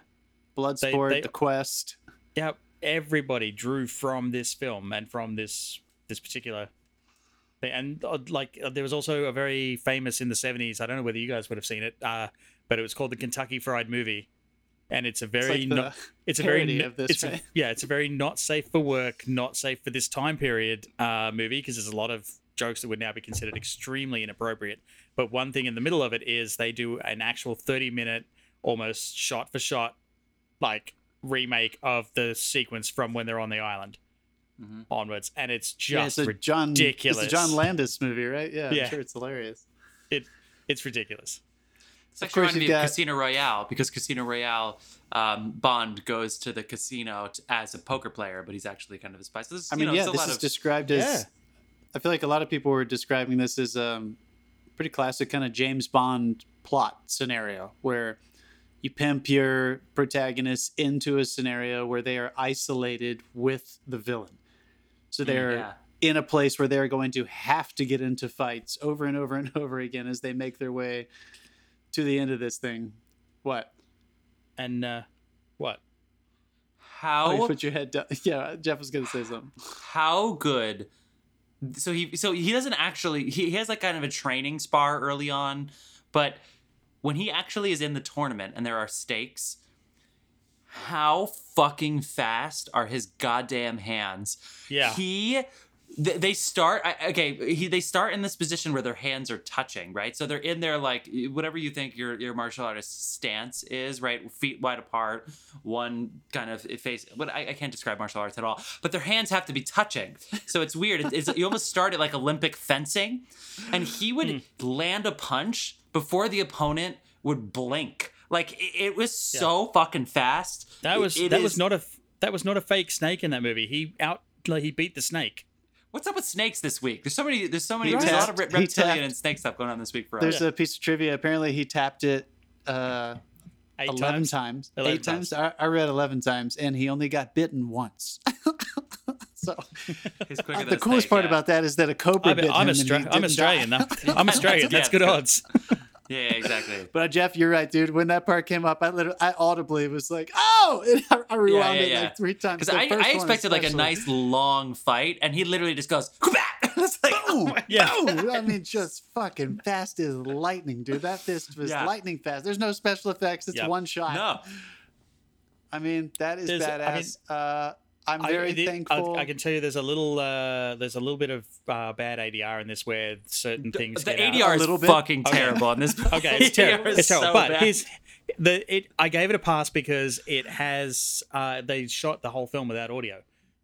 C: Bloodsport,
B: they-
C: The Quest.
B: Yeah. Everybody drew from this film and from this this particular. thing. And uh, like, uh, there was also a very famous in the seventies. I don't know whether you guys would have seen it, uh, but it was called the Kentucky Fried Movie, and it's a very
C: like the
B: not, it's a very
C: this,
B: it's a- yeah, it's a very not safe for work, not safe for this time period uh, movie because there's a lot of jokes that would now be considered extremely inappropriate. But one thing in the middle of it is they do an actual 30 minute, almost shot for shot, like remake of the sequence from when they're on the island
A: Mhm.
B: onwards, and it's
C: Yeah, it's
B: just
C: a John
B: ridiculous.
C: It's a John Landis movie, right? Yeah,
B: Yeah.
C: I'm sure it's hilarious.
B: it it's ridiculous.
A: It's actually
C: course
A: reminded me
C: you've
A: of
C: got-
A: Casino Royale because Casino Royale, um, Bond goes to the casino t- as a poker player, but he's actually kind of a spy. So this,
C: I mean,
A: know,
C: yeah,
A: a
C: this
A: lot
C: is
A: of
C: described as.
B: Yeah.
C: I feel like a lot of people were describing this as um, pretty classic kind of James Bond plot scenario where you pimp your protagonist into a scenario where they are isolated with the villain. So they're
A: yeah.
C: in a place where they're going to have to get into fights over and over and over again as they make their way to the end of this thing. What?
B: And uh, what?
C: Oh, you
A: how
C: put your head down. Yeah, Jeff was going to say something.
A: how good. So he so he doesn't actually he, he has like kind of a training spar early on, but when he actually is in the tournament and there are stakes, how fucking fast are his goddamn hands?
B: Yeah.
A: He they start okay he, they start in this position where their hands are touching right? So they're in there like whatever you think your your martial artist stance is right? Feet wide apart one kind of face but I, I can't describe martial arts at all. But their hands have to be touching. So it's weird. It, it's, you almost start at like olympic fencing. And he would hmm. land a punch before the opponent would blink like it, it was so fucking fast
B: That was
A: It- it
B: that was not a that was not a fake snake in that movie. He out like he beat the snake.
A: What's up with snakes this week? There's so many. There's so many.
C: He
A: There's a lot of re- reptilian
C: tapped-
A: and snake stuff going on this week for us.
C: There's a piece of trivia. Apparently, he tapped it uh,
B: Eight
C: 11
B: times.
C: times.
B: 11
C: Eight times. I, I read 11 times, and he only got bitten once. so
A: He's quicker
C: the coolest part
A: yeah.
C: about that is that a cobra
B: I'm,
C: bit
B: I'm,
C: him and he
B: Austra- I'm
C: didn't
B: Australian.
C: die.
B: I'm Australian. That's good odds.
A: Yeah, yeah, exactly.
C: But uh, Jeff, you're right, dude. When that part came up, I literally, I audibly was like, "Oh!" And I, I rewound
A: yeah,
C: it
A: yeah.
C: like three times.
A: Because I,
C: first
A: I
C: one
A: expected like a nice long fight, and he literally just goes. it's like,
C: Boom!
B: Yeah.
C: Boom! I mean, just fucking fast as lightning, dude. That fist was
A: Yeah.
C: lightning fast. There's no special effects. It's
B: Yep.
C: one shot.
A: no.
C: I mean, that is
B: There's- I
C: badass. uh, I'm very
B: it- I-
C: thankful.
B: I, can tell you, there's a little, uh, there's a little bit of uh, bad ADR in this where certain things.
A: The
B: get out.
A: ADR
C: A little
A: is
C: bit?
A: fucking
B: Okay.
A: terrible on this.
B: Okay, it's terrible.
A: ADR is
B: It's terrible.
A: so
B: but
A: bad.
B: here's the it. I gave it a pass because it has. Uh, they shot the whole film without audio,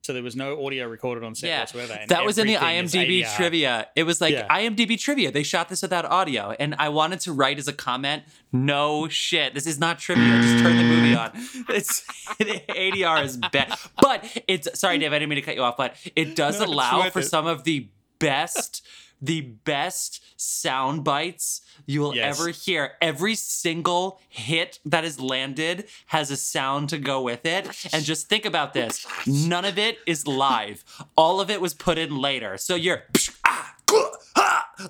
B: so there was no audio recorded on set
A: Yeah,
B: whatsoever.
A: that was in the IMDb trivia. It was like
B: Yeah.
A: IMDb trivia. They shot this without audio, and I wanted to write as a comment, "No shit, this is not trivia. Just turn the movie on." It's ADR is bad, but it's sorry, Dave. I didn't mean to cut you off, but it does
B: No,
A: allow for
B: it.
A: some of the best, the best sound bites you will
B: Yes.
A: ever hear. Every single hit that is landed has a sound to go with it. And just think about this none of it is live, all of it was put in later. So you're. ah,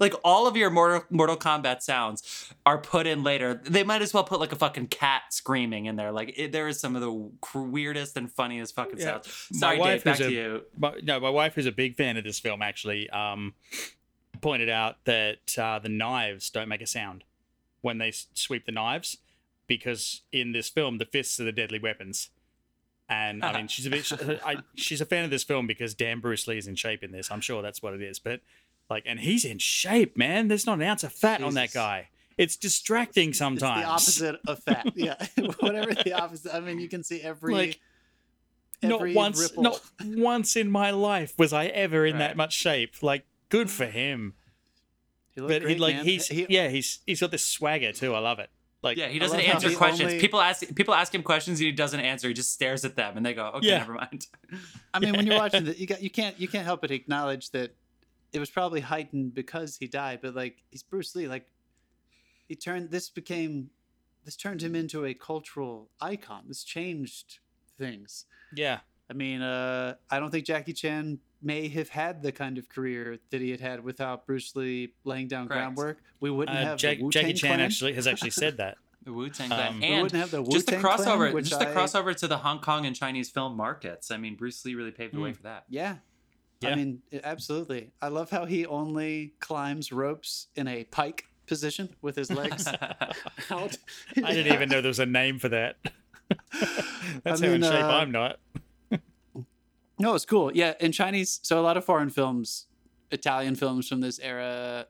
A: Like all of your Mortal, Mortal Kombat sounds are put in later. They might as well put like a fucking cat screaming in there. Like it, there is some of the weirdest and funniest fucking
B: Yeah.
A: sounds. Sorry, Dave. Back
B: who's
A: to you.
B: My, no, my wife, who's a big fan of this film, actually um, pointed out that uh, the knives don't make a sound when they sweep the knives, because in this film, the fists are the deadly weapons. And I mean, she's a bit, I, she's a fan of this film because Dan Bruce Lee is in shape in this. I'm sure that's what it is. But like, and he's in shape, man. There's not an ounce of fat on that guy. It's distracting
C: it's
B: sometimes.
C: the opposite of fat. Yeah, whatever the opposite. I mean, you can see every
B: Like,
C: every
B: not once,
C: ripple.
B: not once in my life was I ever in
A: Right.
B: that much shape. Like, good for him.
C: he looked
B: But
C: great,
B: he, like
C: man.
B: he's
C: He-
B: yeah, he's he's got this swagger too. I love it. Like
A: Yeah, he doesn't answer questions.
C: only-
A: People ask people ask him questions and he doesn't answer. He just stares at them and they go, "Okay,
B: Yeah.
A: never mind."
C: I mean, when you're watching that, you got you can't you can't help but acknowledge that it was probably heightened because he died. But like, he's Bruce Lee. Like, he turned. This became this turned him into a cultural icon. This changed things.
B: Yeah.
C: I mean, uh, I don't think Jackie Chan may have had the kind of career that he had had without Bruce Lee laying down
A: Correct.
C: groundwork. We wouldn't
B: Uh,
C: have
B: Jack-
C: the
B: Jackie Chan
C: Clan.
B: actually has actually said that.
A: The Wu Tang Clan,
B: Um,
C: We
A: and
C: wouldn't have the
A: just the
C: Wu-Tang Clan,
A: crossover,
C: which
A: just the
C: I-
A: crossover to the Hong Kong and Chinese film markets. I mean, Bruce Lee really paved the way
B: Mm.
A: for that.
C: Yeah.
B: Yeah.
C: I mean, absolutely. I love how he only climbs ropes in a pike position with his legs out.
B: I didn't even know there was a name for that. That's
C: I
B: how in shape
C: uh,
B: I'm not.
C: No, it's cool. Yeah, in Chinese, so a lot of foreign films, Italian films from this era,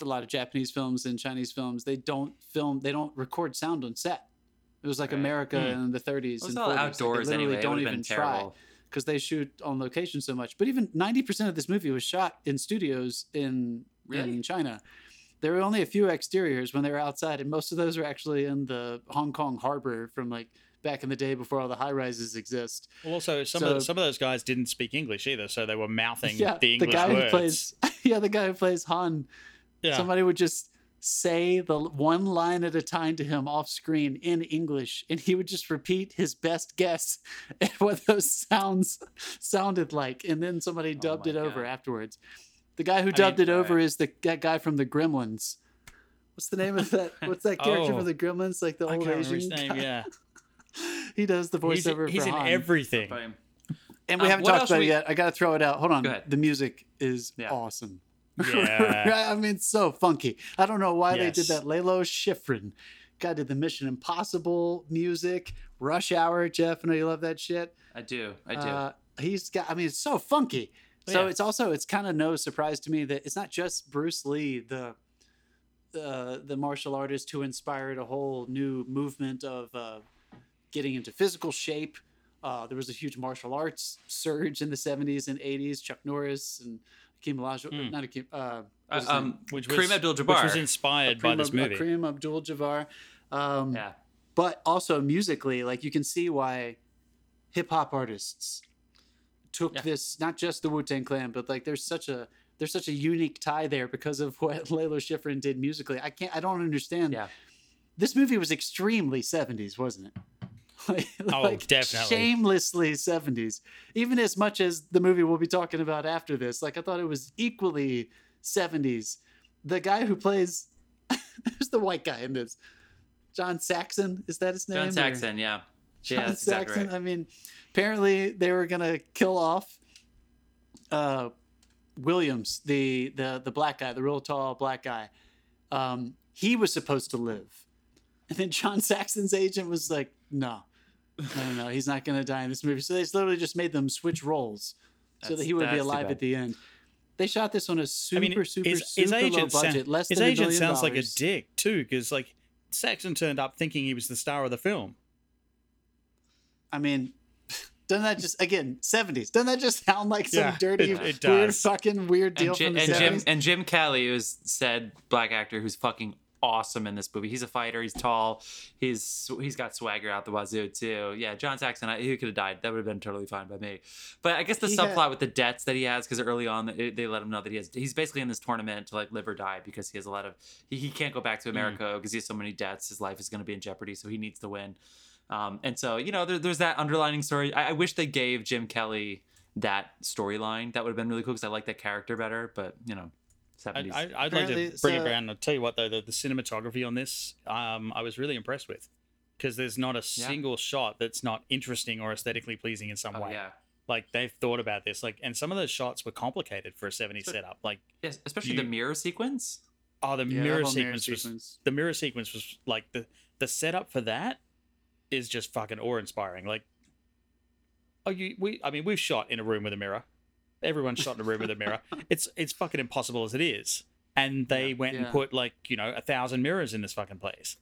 C: a lot of Japanese films and Chinese films, they don't film, they don't record sound on set. It was like
A: Right.
C: America
B: Hmm.
C: in the 30s
A: It was
C: and
A: all
C: 40s. Like,
A: outdoors
C: literally
A: anyway.
C: Don't
A: would have
C: even
A: been
C: try
A: terrible.
C: Because they shoot on location so much. But even 90% of this movie was shot in studios in
A: Really?
C: in China. There were only a few exteriors when they were outside, and most of those were actually in the Hong Kong harbor from like back in the day before all the high rises exist.
B: Well, also some
C: so-
B: of the, some of those guys didn't speak English either, so they were mouthing
C: yeah,
B: the English
C: guy
B: words.
C: who plays yeah, the guy who plays Han.
B: yeah.
C: Somebody would just say the one line at a time to him off screen in English, and he would just repeat his best guess at what those sounds sounded like, and then somebody dubbed
A: Oh my
C: it over afterwards. The guy who
A: I
C: dubbed
A: mean,
C: it over
A: right.
C: is the that guy from the Gremlins. What's the name of that? What's that character
B: Oh.
C: from the Gremlins? Like the
B: I
C: old
B: can't
C: Asian
B: his name.
C: guy?
B: Yeah,
C: He does the voiceover
B: he's
C: for
B: in
C: Han.
B: everything.
C: And we
A: Um,
C: haven't talked about
A: we-
C: it yet. I gotta throw it out. Hold on. The music is
A: Yeah.
C: awesome.
B: Yeah.
C: I mean, so funky. I don't know why they did
B: Yes.
C: that. Lalo Schifrin. Guy did the Mission Impossible music, Rush Hour. Jeff, I know you love that shit.
A: I do. I do.
C: Uh, he's got. I mean, it's so funky. So
B: Yeah.
C: it's also it's kind of no surprise to me that it's not just Bruce Lee, the uh, the martial artist who inspired a whole new movement of uh, getting into physical shape. Uh, there was a huge martial arts surge in the 70s and 80s. Chuck Norris and Akeem Olajuwon,
B: Hmm.
C: not Akeem, uh,
A: Uh,
C: what's his name?
A: um,
B: Which
A: Kareem
B: was,
A: Abdul-Jabbar.
B: which was inspired by
C: Kareem
B: this
C: Ab-
B: movie.
C: Kareem Abdul-Jabbar. Um,
A: yeah.
C: but also musically, like you can see why hip hop artists took
A: Yeah.
C: this not just the Wu Tang Clan, but like there's such a there's such a unique tie there because of what Layla Schifrin did musically. I can't I don't understand.
A: Yeah.
C: This movie was extremely 70s, wasn't it? like,
B: Oh,
C: like,
B: definitely.
C: Shamelessly 70s. Even as much as the movie we'll be talking about after this. Like I thought it was equally 70s. The guy who plays who's the white guy in this? John Saxon, is that his name?
A: John
C: or-
A: Saxon. Yeah.
C: John
A: yeah, that's exactly
C: Saxon.
A: right.
C: I mean, apparently they were gonna kill off uh, Williams, the the the black guy, the real tall black guy. Um, he was supposed to live, and then John Saxon's agent was like, "No, no, no, no, he's not gonna die in this movie." So they literally just made them switch roles so that he would be alive at the end. They shot this on a super,
B: I mean,
C: super,
B: his,
C: super
B: his
C: low
B: agent,
C: budget,
B: sound-
C: less
B: his
C: than
B: agent
C: million
B: sounds like a dick too, because like Saxon turned up thinking he was the star of the film.
C: I mean, doesn't that just again seventies? Doesn't that just sound like some
B: Yeah,
C: dirty,
B: it- it
C: weird, fucking weird deal
A: and, Jim,
C: from the
A: and Jim
C: seventies?
A: and Jim Kelly was said black actor who's fucking awesome in this movie. He's a fighter. He's tall. He's he's got swagger out the wazoo too. Yeah, John Saxon. I, he could have died. That would have been totally fine by me. But I guess the
C: He
A: subplot
C: had-
A: with the debts that he has, because early on they, they let him know that he has. He's basically in this tournament to like live or die because he has a lot of. He, he can't go back to America because he has so many debts. His life is going to be in jeopardy, so he needs to win. Um, and so you know, there, there's that underlining story. I, I wish they gave Jim Kelly that storyline. That would have been really cool because I like that character better. But you know,
B: I,
A: seventies.
B: I, I'd like to bring
C: so-
B: it around. I'll tell you what though, the, the cinematography on this, um, I was really impressed with, because there's not a
A: Yeah.
B: single shot that's not interesting or aesthetically pleasing in some
A: Oh
B: way.
A: yeah,
B: Like they've thought about this, like, and some of those shots were complicated for a 70s
A: So-
B: setup. Like,
A: yes, especially
B: You-
A: the mirror sequence.
B: oh, the
C: Yeah,
B: mirror
C: that whole mirror
B: sequence was
C: sequence.
B: the mirror sequence was like the the setup for that is just fucking awe inspiring. Like, oh, you we I mean we've shot in a room with a mirror. Everyone's shot in a room with a mirror. It's it's fucking impossible as it is. And they
A: Yeah.
B: went and put like you know a thousand mirrors in this fucking place.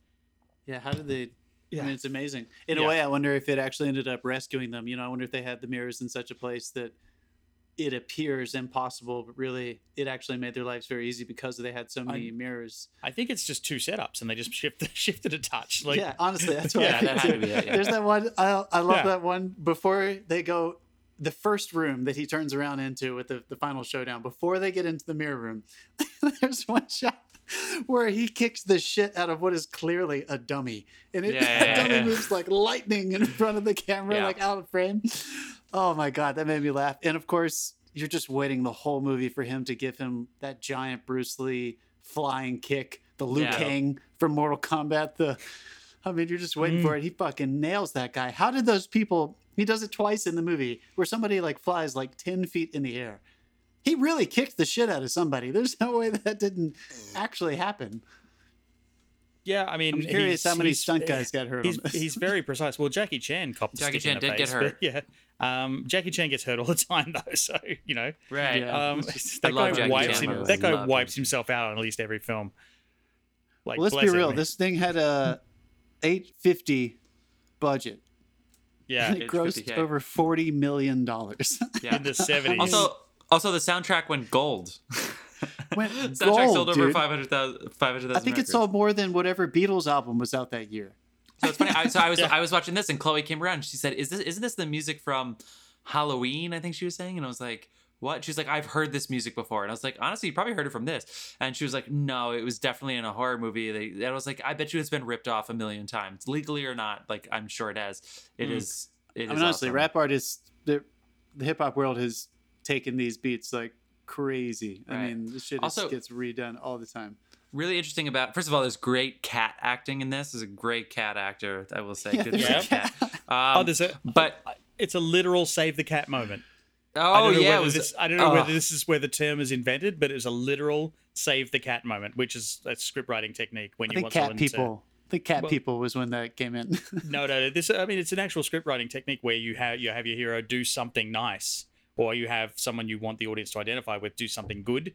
C: Yeah, how did they?
B: Yeah.
C: I mean, it's amazing. In a way, I wonder if it actually ended up rescuing them. You know, I wonder if they had the mirrors in such a place that it appears impossible, but really, it actually made their lives very easy because they had so many mirrors.
B: I think it's just two setups, and they just shifted shifted a touch. Like,
C: yeah, honestly, that's what
B: Yeah,
C: I
A: that
C: think
A: had
C: too.
A: be it, yeah.
C: There's that one. I, I love
B: Yeah.
C: that one before they go. The first room that he turns around into with the, the final showdown, before they get into the mirror room, there's one shot where he kicks the shit out of what is clearly a dummy, and it
A: Yeah, yeah,
C: dummy
A: yeah.
C: moves like lightning in front of the camera, like out of frame. Oh my god, that made me laugh. And of course, you're just waiting the whole movie for him to give him that giant Bruce Lee flying kick, the Liu. Kang from Mortal Kombat. The, I mean, you're just waiting for mm. it. He fucking nails that guy. How did those people? He does it twice in the movie, where somebody like flies like ten feet in the air. He really kicked the shit out of somebody. There's no way that didn't actually happen.
B: Yeah, I mean,
C: I'm curious
B: he's-
C: how many stunt guys got hurt
B: He's,
C: on this.
B: he's very precise. Well, Jackie Chan copped
A: Jackie Chan
B: the
A: did get
B: face, but
A: hurt.
B: Yeah, um, Jackie Chan gets hurt all the time though. So you know,
A: Right.
C: Yeah.
B: um,
A: I
B: that guy wipes
A: Chan
B: him. That guy wipes
A: him.
B: himself out on at least every film. Like,
C: Well, let's be
B: bless him,
C: real. This thing had a 850 budget.
B: Yeah,
C: and it grossed
A: 50K.
C: over 40 million dollars.
A: Yeah.
B: in the seventies.
A: Also, also the soundtrack went gold.
C: Went
A: soundtrack
C: gold,
A: sold over 500,000 500,000
C: I think it sold more than whatever Beatles album was out that year.
A: So it's funny. I, so I was
B: Yeah.
A: I was watching this, and Chloe came around. She said, "Is this isn't this the music from Halloween?" I think she was saying, and I was like, "What?" She's like, "I've heard this music before," and I was like, "Honestly, you probably heard it from this." And she was like, "No, it was definitely in a horror movie." They, and I was like, "I bet you it's been ripped off a million times, legally or not. Like, I'm sure it has. It
B: Mm.
A: is. It is
C: I mean, honestly,
A: awesome.
C: rap artists, the, the hip hop world has taken these beats like crazy. I mean, this shit
A: Also-
C: just gets redone all the time.
A: really interesting about first of all there's great cat acting in this there's a great cat actor i will say
C: Yeah,
A: Good
C: there's
B: a
A: for cat um,
B: oh, there's a
A: but
B: it's a literal save the cat moment. I
A: oh
B: don't know
A: yeah
B: whether
A: it was,
B: this, I don't know
A: oh.
B: whether ah. this is where the term is invented, but it was a literal save the cat moment, which is a script writing technique when
C: I
B: you
C: think
B: want
C: Cat
B: someone to
C: People. I think Cat
B: Well-
C: People was when that came in.
B: No, no, no. This, I mean, it's an actual script writing technique where you have you have your hero do something nice, or you have someone you want the audience to identify with do something good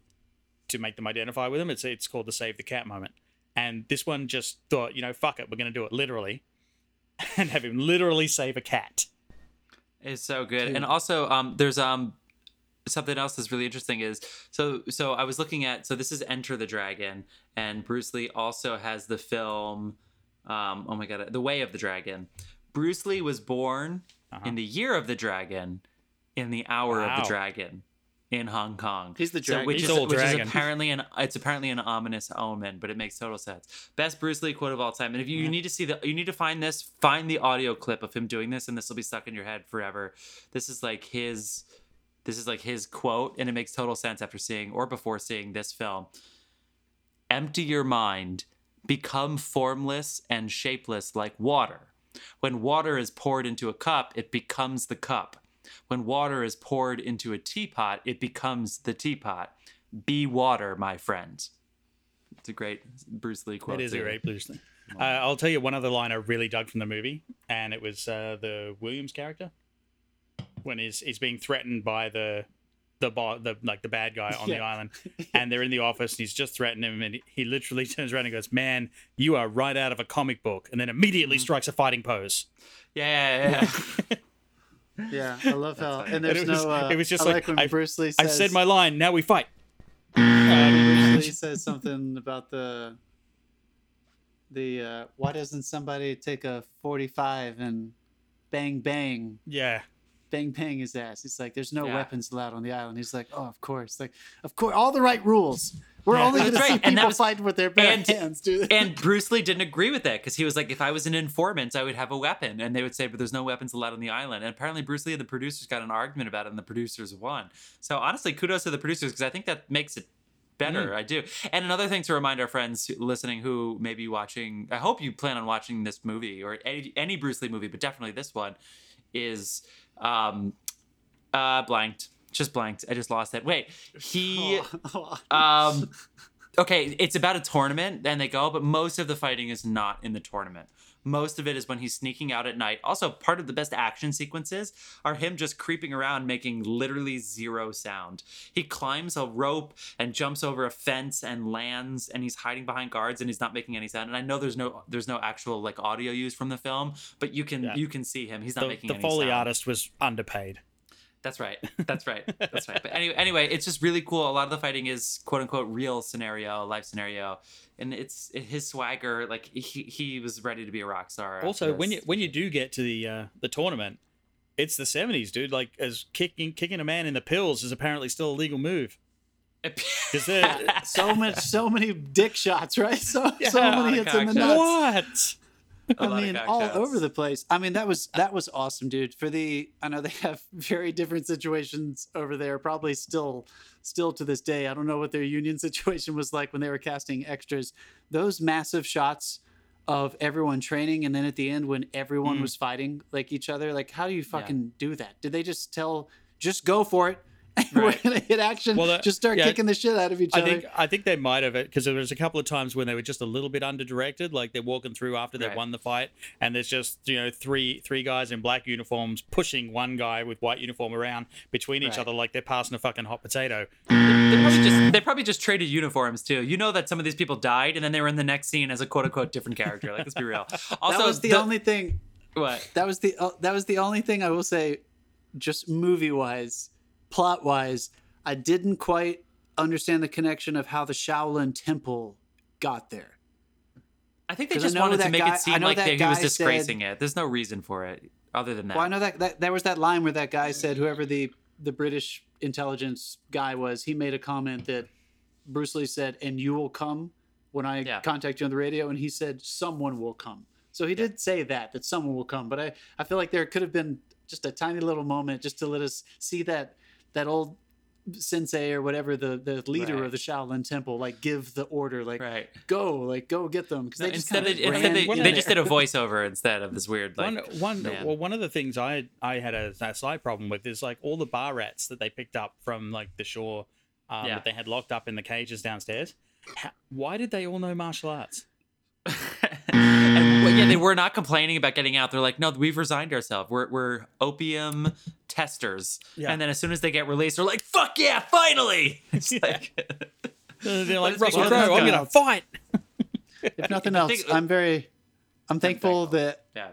B: to make them identify with them. It's it's called the save the cat moment. And this one just thought, you know, fuck it, we're gonna do it literally, and have him literally save a cat.
A: It's so good. And also, um, there's um something else that's really interesting is so so I was looking at so this is Enter the Dragon, and Bruce Lee also has the film um oh my god The Way of the Dragon. Bruce Lee was born in the year of the dragon, in the hour of the dragon. In Hong Kong,
C: He's the
A: So,
C: dragon.
A: which
B: He's
A: is which
B: dragon.
A: is apparently an it's apparently an ominous omen, but it makes total sense. Best Bruce Lee quote of all time. And if you, you need to see the you need to find this, find the audio clip of him doing this, and this will be stuck in your head forever. This is like his this is like his quote, and it makes total sense after seeing or before seeing this film. Empty your mind, become formless and shapeless like water. When water is poured into a cup, it becomes the cup. When water is poured into a teapot, it becomes the teapot. Be water, my friend. It's a great Bruce Lee quote.
B: It is a great Bruce Lee. Uh, I'll tell you one other line I really dug from the movie, and it was uh, the Williams character when he's he's being threatened by the the bo- the like the bad guy on the island, and they're in the office, and he's just threatening him, and he literally turns around and goes, "Man, you are right out of a comic book," and then immediately
A: Mm-hmm.
B: strikes a fighting pose.
A: Yeah, yeah, yeah.
C: yeah, I love how. And there's
B: it was-
C: no. Uh,
B: it was just
C: I
B: like,
C: when
B: I-
C: Bruce Lee Says, I
B: said my line. Now we fight.
C: Bruce Lee says something about the. The uh, why doesn't somebody take a 45 and bang bang
B: Yeah,
C: bang bang his ass. He's like, there's no
A: Yeah.
C: weapons allowed on the island. He's like, oh, of course, like, of course, all the right rules. We're
B: Yeah.
C: only going to
A: That's
C: see
A: right, and
C: people
A: was-
C: fighting with their bare
A: and-
C: hands, dude.
A: and Bruce Lee didn't agree with that because he was like, if I was an informant, I would have a weapon. And they would say, but there's no weapons allowed on the island. And apparently, Bruce Lee and the producers got an argument about it, and the producers won. So honestly, kudos to the producers because I think that makes it better. I do. And another thing to remind our friends listening who may be watching, I hope you plan on watching this movie or any, any Bruce Lee movie, but definitely this one, is um, uh, blanked. Just blanked. I just lost it. Wait, he. Um, okay, it's about a tournament, and they go, but most of the fighting is not in the tournament. Most of it is when he's sneaking out at night. Also, part of the best action sequences are him just creeping around, making literally zero sound. He climbs a rope and jumps over a fence and lands, and he's hiding behind guards, and he's not making any sound. And I know there's no there's no actual like audio used from the film, but you can
B: Yeah.
A: you can see him. He's not
B: the,
A: making
B: the
A: any
B: Foley
A: sound.
B: artist was underpaid.
A: That's right. That's right. That's right. But anyway, anyway, it's just really cool. A lot of the fighting is quote unquote real scenario, life scenario, and it's it, his swagger. Like he he was ready to be a rock star.
B: Also, when you when you do get to the uh, the tournament, it's the seventies, dude. Like as kicking kicking a man in the pills is apparently still a legal move. Because
C: So much, so many dick shots, right? So so many
A: a lot of
C: hits in the
A: cock
C: nuts.
B: what?
C: I mean, all over the place. I mean, that was that was awesome, dude. For the, I know they have very different situations over there. Probably still, still to this day. I don't know what their union situation was like when they were casting extras. Those massive shots of everyone training, and then at the end when everyone
B: Mm.
C: was fighting like each other. Like, how do you fucking do that? Did they just tell, just go for it? We're
A: Right.
C: gonna hit action.
B: Well, that-
C: just start
B: yeah.
C: kicking the shit out of each
B: I
C: other.
B: think I think they might have it because there was a couple of times when they were just a little bit underdirected, like they're walking through after they've
A: Right.
B: won the fight, and there's just you know three three guys in black uniforms pushing one guy with white uniform around between each
C: Right.
B: other like they're passing a fucking hot potato.
A: They probably just they probably just traded uniforms too. You know that some of these people died, and then they were in the next scene as a quote unquote different character. Like let's be real. Also,
C: that was the, only thing.
A: what
C: That was the uh, that was the only thing I will say, just movie wise, plot wise. I didn't quite understand the connection of how the Shaolin Temple got there.
A: I think they just wanted to make
C: guy-
A: it seem like they, he was disgracing it. There's no reason for it other than that.
C: Well, I know that, that there was that line where that guy said, whoever the the British intelligence guy was, he made a comment that Bruce Lee said, "And you will come when I
A: Yeah.
C: contact you on the radio," and he said, "Someone will come." So he did say that that someone will come, but I I feel like there could have been just a tiny little moment just to let us see that that old sensei or whatever the the leader
A: Right.
C: of the Shaolin Temple like give the order like
A: right.
C: go like go get them because
A: No,
C: they just
A: instead,
C: kind
A: they,
C: of
A: instead they,
B: One
A: they just did a voiceover instead of this weird like
B: one one well one of the things I I had a, a slight problem with is like all the bar rats that they picked up from like the shore um,
A: Yeah.
B: that they had locked up in the cages downstairs. How, why did they all know martial arts?
A: and well, yeah, they mm-hmm. were not complaining about getting out. They're like, no, we've resigned ourselves. We're we're opium testers.
B: Yeah.
A: And then as soon as they get released, they're like, fuck yeah, finally. It's like
B: They're like Russell Crowe. I'm gonna fight.
C: if nothing else
A: think-
C: i'm very i'm thankful
A: thankful.
C: that
A: yeah.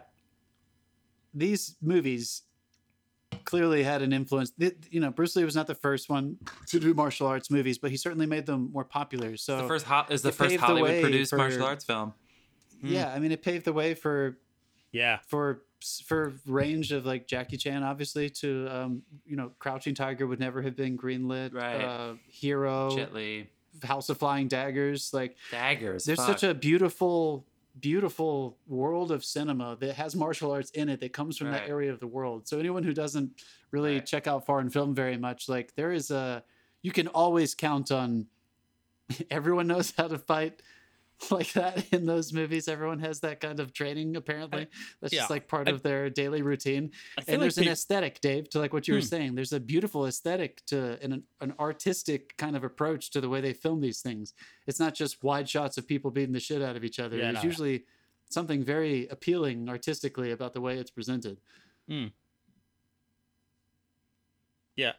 C: these movies clearly had an influence you know bruce lee was not the first one to do martial arts movies but he certainly made them more popular so
A: The first ho- is the first
C: paved the
A: Hollywood produced martial arts film.
C: Yeah i mean it paved the way for
B: Yeah.
C: for for range of like jackie chan obviously to um you know crouching tiger would never have been greenlit
A: Right.
C: uh hero
A: Jet Li.
C: house of flying daggers like
A: Daggers.
C: there's
A: fuck.
C: such a beautiful beautiful world of cinema that has martial arts in it that comes from
A: Right.
C: that area of the world so anyone who doesn't really
A: Right.
C: check out foreign film very much like there is a you can always count on everyone knows how to fight like that in those movies everyone has that kind of training apparently that's just like part
B: I-
C: of their daily routine and
B: like
C: there's an aesthetic dave to like what you were
B: Hmm.
C: saying there's a beautiful aesthetic to an, an artistic kind of approach to the way they film these things it's not just wide shots of people beating the shit out of each other
B: Yeah,
C: there's
B: no.
C: usually something very appealing artistically about the way it's presented
B: Yeah.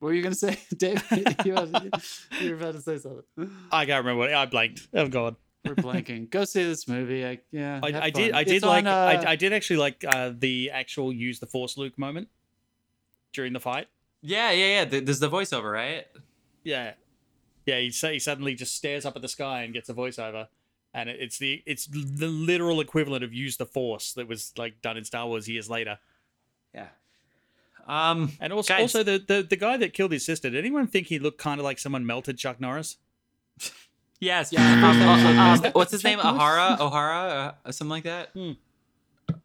C: what were you going to say dave you, you were about to say something
B: I can't remember. What, I blanked. Oh god.
C: We're blanking go see this movie I, yeah
B: I, I did.
C: fun.
B: I did
C: It's
B: like.
C: on, uh,
B: I, I did actually like uh, the actual use the force Luke moment during the fight.
A: Yeah, yeah, yeah. There's the voiceover, right?
B: Yeah, yeah. He say he suddenly just stares up at the sky and gets a voiceover, and it, it's the it's the literal equivalent of use the force that was like done in Star Wars years later.
A: Yeah. Um,
B: And also,
A: Guys-
B: also the, the the guy that killed his sister. Did anyone think he looked kind of like someone melted Chuck Norris?
A: yes.
C: Yeah,
A: Um,
C: first I was like,
A: uh,
C: is
A: um, what's his name? Ahara, O'Hara, uh, something like that.
B: Hmm.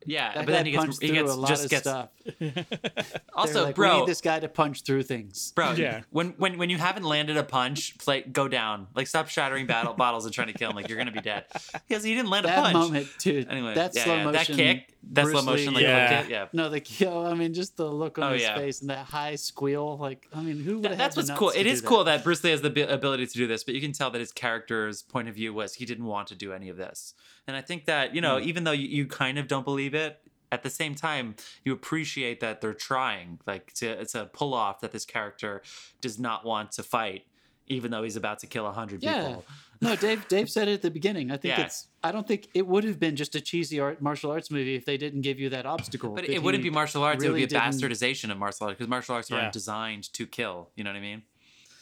A: Yeah,
C: that
A: but then he gets he gets
C: a lot
A: just
C: of
A: gets
C: stuff
A: also,
C: like, we
A: bro.
C: need this guy to punch through things
A: Bro,
B: Yeah.
A: when when when you haven't landed a punch, play go down. Like stop shattering battle bottles and trying to kill him. Like you're gonna be dead. Because he didn't land a
C: that
A: punch.
C: moment, dude.
A: Anyway,
C: that
A: yeah,
C: slow
A: yeah,
C: motion.
A: that kick, that
C: Bruce
A: slow motion,
C: Lee,
A: like
B: yeah.
A: hook yeah.
C: No, the kill. Oh, I mean, just the look on
A: Oh,
C: his
A: yeah.
C: face and that high squeal. Like, I mean, who would
A: That-
C: have?
A: that's what's cool. It is cool that Bruce Lee has the ability to do this, but you can tell that his character's point of view was he didn't want to do any of this. And I think that, you know,
C: Hmm.
A: even though you, you kind of don't believe it, at the same time, you appreciate that they're trying. Like, to, it's a pull off that this character does not want to fight, even though he's about to kill a 100
C: Yeah.
A: people.
C: No, Dave. Dave said it at the beginning. I think
A: Yeah.
C: it's. I don't think it would have been just a cheesy art martial arts movie if they didn't give you that obstacle.
A: But it wouldn't be martial arts,
C: really
A: it would be a bastardization of martial arts because martial arts
B: Yeah.
A: aren't designed to kill. You know what I mean?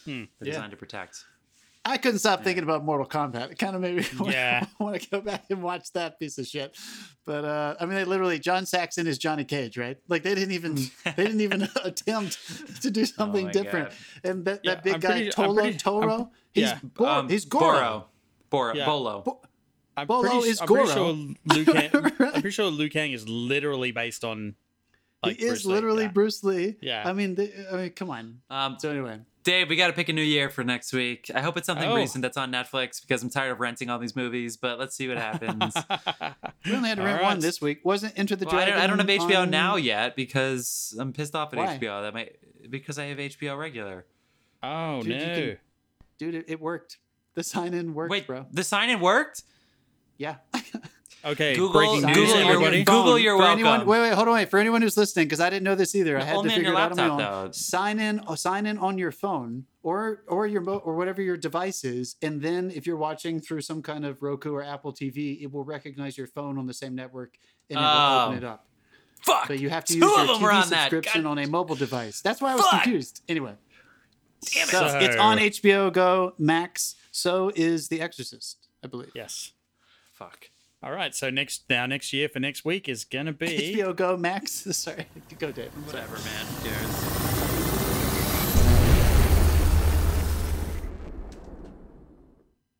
B: Hmm.
A: They're designed to protect.
C: I couldn't stop thinking about Mortal Kombat. It kind of made me
B: Yeah.
C: want to go back and watch that piece of shit. But uh, I mean, they literally John Saxon is Johnny Cage, right? Like they didn't even they didn't even attempt to do something
A: my
C: different. And that,
B: Yeah,
C: that big
B: I'm
C: guy
B: pretty-
C: Tolo
B: pretty-
C: Toro,
B: I'm-
C: he's
B: yeah.
C: Bo-
A: Um,
C: he's Goro.
A: Boro. Boro.
B: Yeah.
A: Bolo.
C: Bo-
B: I'm
C: Bolo
B: pretty,
C: is
B: I'm pretty
C: Goro.
B: sure Liu Kang. I'm pretty sure Liu Kang is literally based on. Like
C: he is
B: Bruce Lee,
C: literally
B: yeah.
C: Bruce Lee.
B: Yeah.
C: I mean, they, I mean, come on.
A: Um,
C: So anyway,
A: Dave, we got to pick a new year for next week. I hope it's something
B: Oh.
A: recent that's on Netflix because I'm tired of renting all these movies. But let's see what happens.
C: we only had to rent
B: right.
C: one this week. Wasn't Enter the
A: well, I,
C: Dragon?
A: don't, I don't have HBO
C: on-
A: now yet because I'm pissed off at
C: Why?
A: HBO. That might because I have HBO regular.
B: oh
C: Dude,
B: no!
C: can- Dude, it, it worked. The sign in worked,
A: Wait,
C: bro.
A: the sign in worked.
C: Yeah.
B: Okay,
A: Google-
B: breaking news,
A: Google your-
B: everybody.
A: Google your
C: for anyone, wait, wait, hold on, wait. For anyone who's listening, because I didn't know this either, I had
A: Only
C: to
A: on
C: figure
A: your
C: it out on my own.
A: though.
C: Sign in, uh, sign in on your phone or or your mo- or whatever your device is, and then if you're watching through some kind of Roku or Apple TV, it will recognize your phone on the same network and it will
A: Oh.
C: open it up.
A: Fuck.
C: But you have to
A: Two
C: use
A: of
C: your TV
A: on
C: subscription
A: God
C: on a mobile device. That's why I was
A: Fuck.
C: confused. Anyway,
A: damn it.
C: so
B: So-
C: it's on HBO Go Max. So is The Exorcist, I believe.
B: Yes.
A: Fuck.
B: All right. So next now next year for next week is gonna be
C: HBO Go Max. Sorry, go Dave.
A: Whatever, man. Who cares?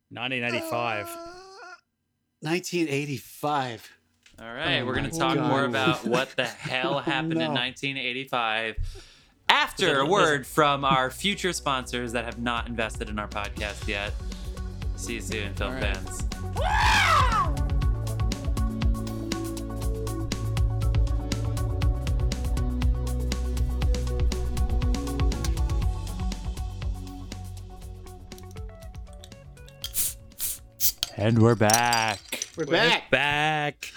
B: 1985.
C: 1985.
A: Uh, All right,
C: Oh
A: we're going to talk
C: God.
A: more about what the hell happened in
C: no.
A: 1985 after a word from our future sponsors that have not invested in our podcast yet. See you soon, film
C: right.
A: fans. And we're back.
C: We're
B: We're
C: back.
B: Back.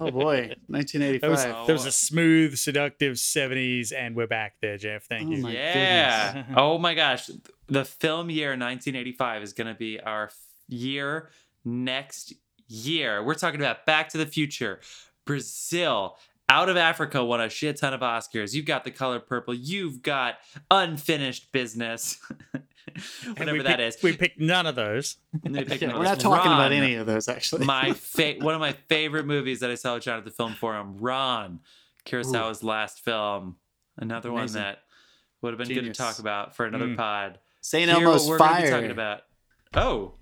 C: Oh boy,
B: There was,
C: 1985.
B: there was a smooth, seductive 70s, and we're back there, Jeff. Thank
C: Oh
B: you.
C: my
A: yeah.
B: goodness.
A: oh my gosh. The film year 1985 is going to be our year next year. We're talking about Back to the Future, Brazil, Out of Africa won a shit ton of Oscars. You've got The Color Purple. You've got Unfinished Business.
B: And
A: Whatever
B: we
A: that
B: picked-
A: is.
B: We picked none of those.
A: And picked
C: Yeah,
A: one
C: we're not
A: those.
C: talking about any of those actually.
A: my fa- one of my favorite movies that I saw with John at the film forum, Ran, Kurosawa's last film. Another
C: Amazing.
A: one that would have been good to talk about for another
B: Mm.
A: pod.
C: St. Elmo's
A: what we're gonna be
C: Fire.
A: talking about. Oh.